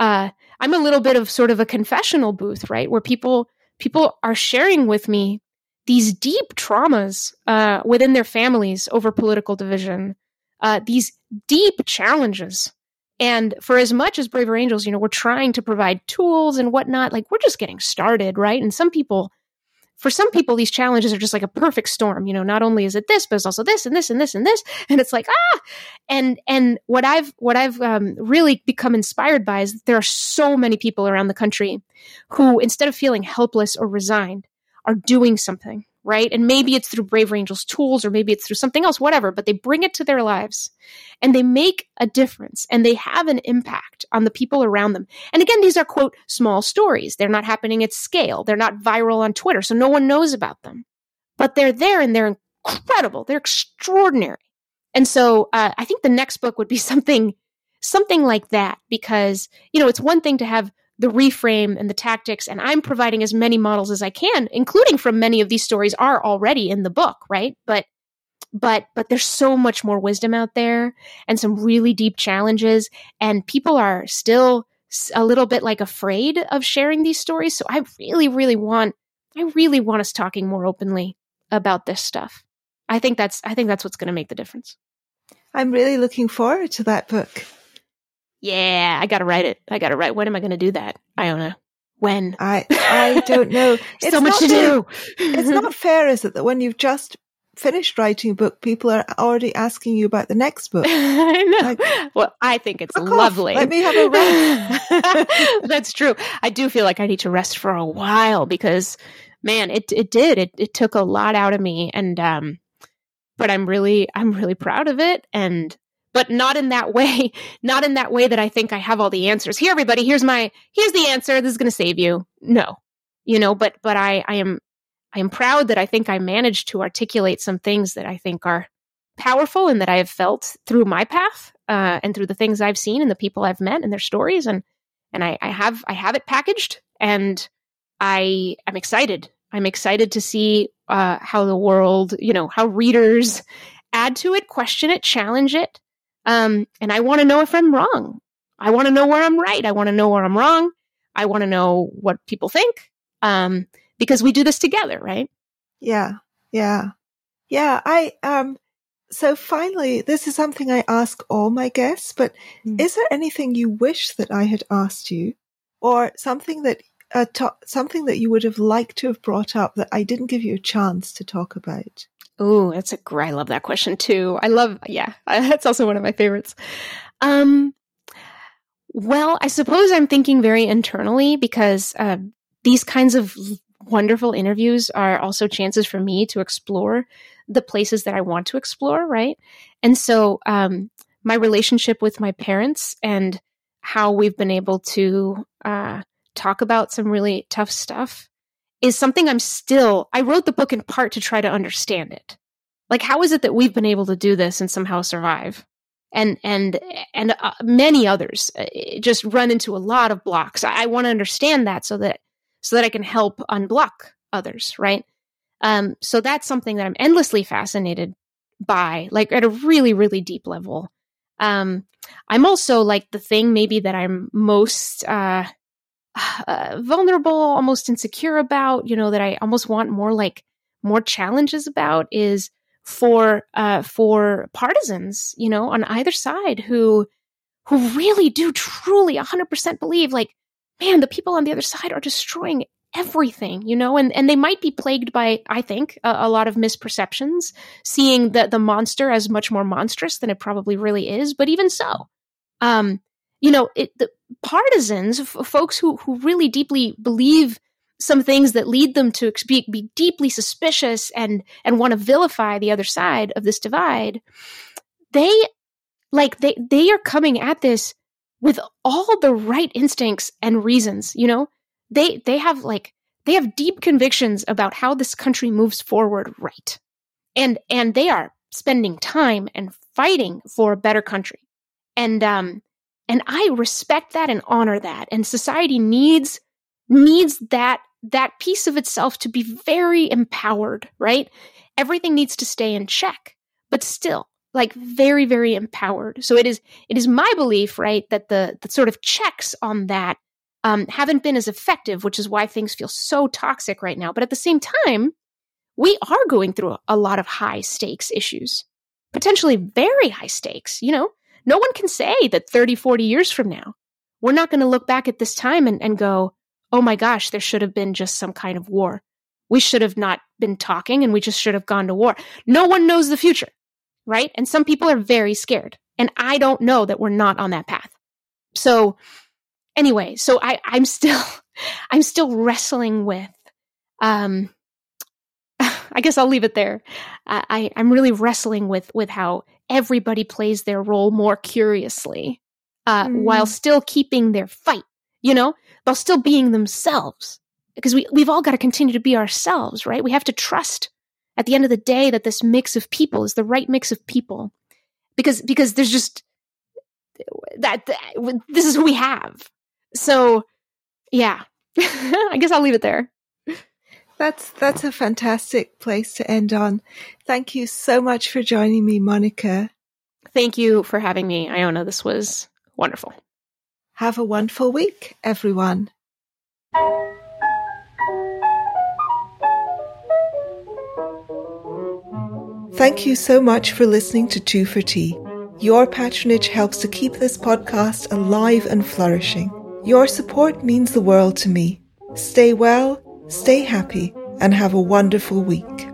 Uh, I'm a little bit of sort of a confessional booth, right, where people people are sharing with me these deep traumas uh, within their families over political division, uh, these deep challenges. And for as much as Braver Angels, you know, we're trying to provide tools and whatnot, like we're just getting started, right? And some people, for some people, these challenges are just like a perfect storm. You know, not only is it this, but it's also this and this and this and this, [LAUGHS] and it's like ah. And and what I've what I've um, really become inspired by is there are so many people around the country who, instead of feeling helpless or resigned, are doing something right? And maybe it's through Braver Angels tools or maybe it's through something else, whatever, but they bring it to their lives and they make a difference and they have an impact on the people around them. And again, these are quote small stories. They're not happening at scale. They're not viral on Twitter, so no one knows about them. But they're there and they're incredible. They're extraordinary. And so uh, I think the next book would be [LAUGHS] something something like that because you know it's one thing to have the reframe and the tactics. And I'm providing as many models as I can, including from many of these stories are already in the book, right? But but but there's so much more wisdom out there and some really deep challenges and people are still a little bit like afraid of sharing these stories so i really really want i really want us talking more openly about this stuff i think that's i think that's what's going to make the difference i'm really looking forward to that book yeah, I got to write it. I got to write. When am I going to do that? I don't know. When? I I don't know. [LAUGHS] It's so much to do. it's [LAUGHS] not fair, is it, that when you've just finished writing a book, people are already asking you about the next book. [LAUGHS] I know. Like, well, I think it's lovely. Let me have a rest. That's true. I do feel like I need to rest for a while because, man, it it did. It it took a lot out of me, and um, but I'm really I'm really proud of it, and but not in that way, [LAUGHS] not in that way that I think I have all the answers. Here, everybody, here's my, here's the answer. This is going to save you. No, you know, but, but I, I am, I am proud that I think I managed to articulate some things that I think are powerful and that I have felt through my path, uh, and through the things I've seen and the people I've met and their stories. And, and I, I have, I have it packaged and I am excited. I'm excited to see, uh, how the world, you know, how readers add to it, question it, challenge it, um, and I want to know if I'm wrong. I want to know where I'm right. I want to know where I'm wrong. I want to know what people think. Um, because we do this together, right? Yeah. Yeah. Yeah. I, um, so finally, this is something I ask all my guests, but mm. is there anything you wish that I had asked you or something that, uh, to- something that you would have liked to have brought up that I didn't give you a chance to talk about? Oh, that's a great. I love that question too. I love, yeah, [LAUGHS] that's also one of my favorites. Um, well, I suppose I'm thinking very internally because uh, these kinds of wonderful interviews are also chances for me to explore the places that I want to explore, right? And so, um, my relationship with my parents and how we've been able to uh, talk about some really tough stuff is something I'm still, I wrote the book in part to try to understand it. Like, how is it that we've been able to do this and somehow survive? And, and, and uh, many others uh, just run into a lot of blocks. I, I want to understand that so that, so that I can help unblock others, right? Um, so that's something that I'm endlessly fascinated by, like at a really, really deep level. Um, I'm also like the thing maybe that I'm most, uh, uh, vulnerable, almost insecure about, you know, that I almost want more like more challenges about is for uh, for partisans, you know, on either side who who really do truly 100% believe like man, the people on the other side are destroying everything, you know, and, and they might be plagued by, I think, a, a, lot of misperceptions, seeing the, the monster as much more monstrous than it probably really is. But even so, um, you know, it, the partisans, f- folks who, who really deeply believe some things that lead them to be, be deeply suspicious and, and want to vilify the other side of this divide, they, like, they, they are coming at this with all the right instincts and reasons, you know? They, they have like, they have deep convictions about how this country moves forward right. And, and they are spending time and fighting for a better country. And, um, and I respect that and honor that. And society needs needs that that piece of itself to be very empowered, right? Everything needs to stay in check, but still like very very empowered. So it is it is my belief, right, that the the sort of checks on that um, haven't been as effective, which is why things feel so toxic right now. But at the same time, we are going through a lot of high stakes issues, potentially very high stakes. You know, no one can say that 30, 40 years from now, we're not going to look back at this time and, and go, oh my gosh, there should have been just some kind of war. We should have not been talking and we just should have gone to war. No one knows the future, right? And some people are very scared. And I don't know that we're not on that path. So anyway, so I, I'm still, [LAUGHS] I'm still wrestling with, um, [SIGHS] I guess I'll leave it there. I, I'm really wrestling with, with how everybody plays their role more curiously, uh, mm. while still keeping their fight, you know, while still being themselves. Because we, we've all got to continue to be ourselves, right? We have to trust at the end of the day that this mix of people is the right mix of people. Because, because there's just that, that this is who we have. So yeah, [LAUGHS] I guess I'll leave it there. That's that's a fantastic place to end on. Thank you so much for joining me, Monica. Thank you for having me, Iona. This was wonderful. Have a wonderful week, everyone. Thank you so much for listening to Two for Tea. Your patronage helps to keep this podcast alive and flourishing. Your support means the world to me. Stay well, stay happy, and have a wonderful week.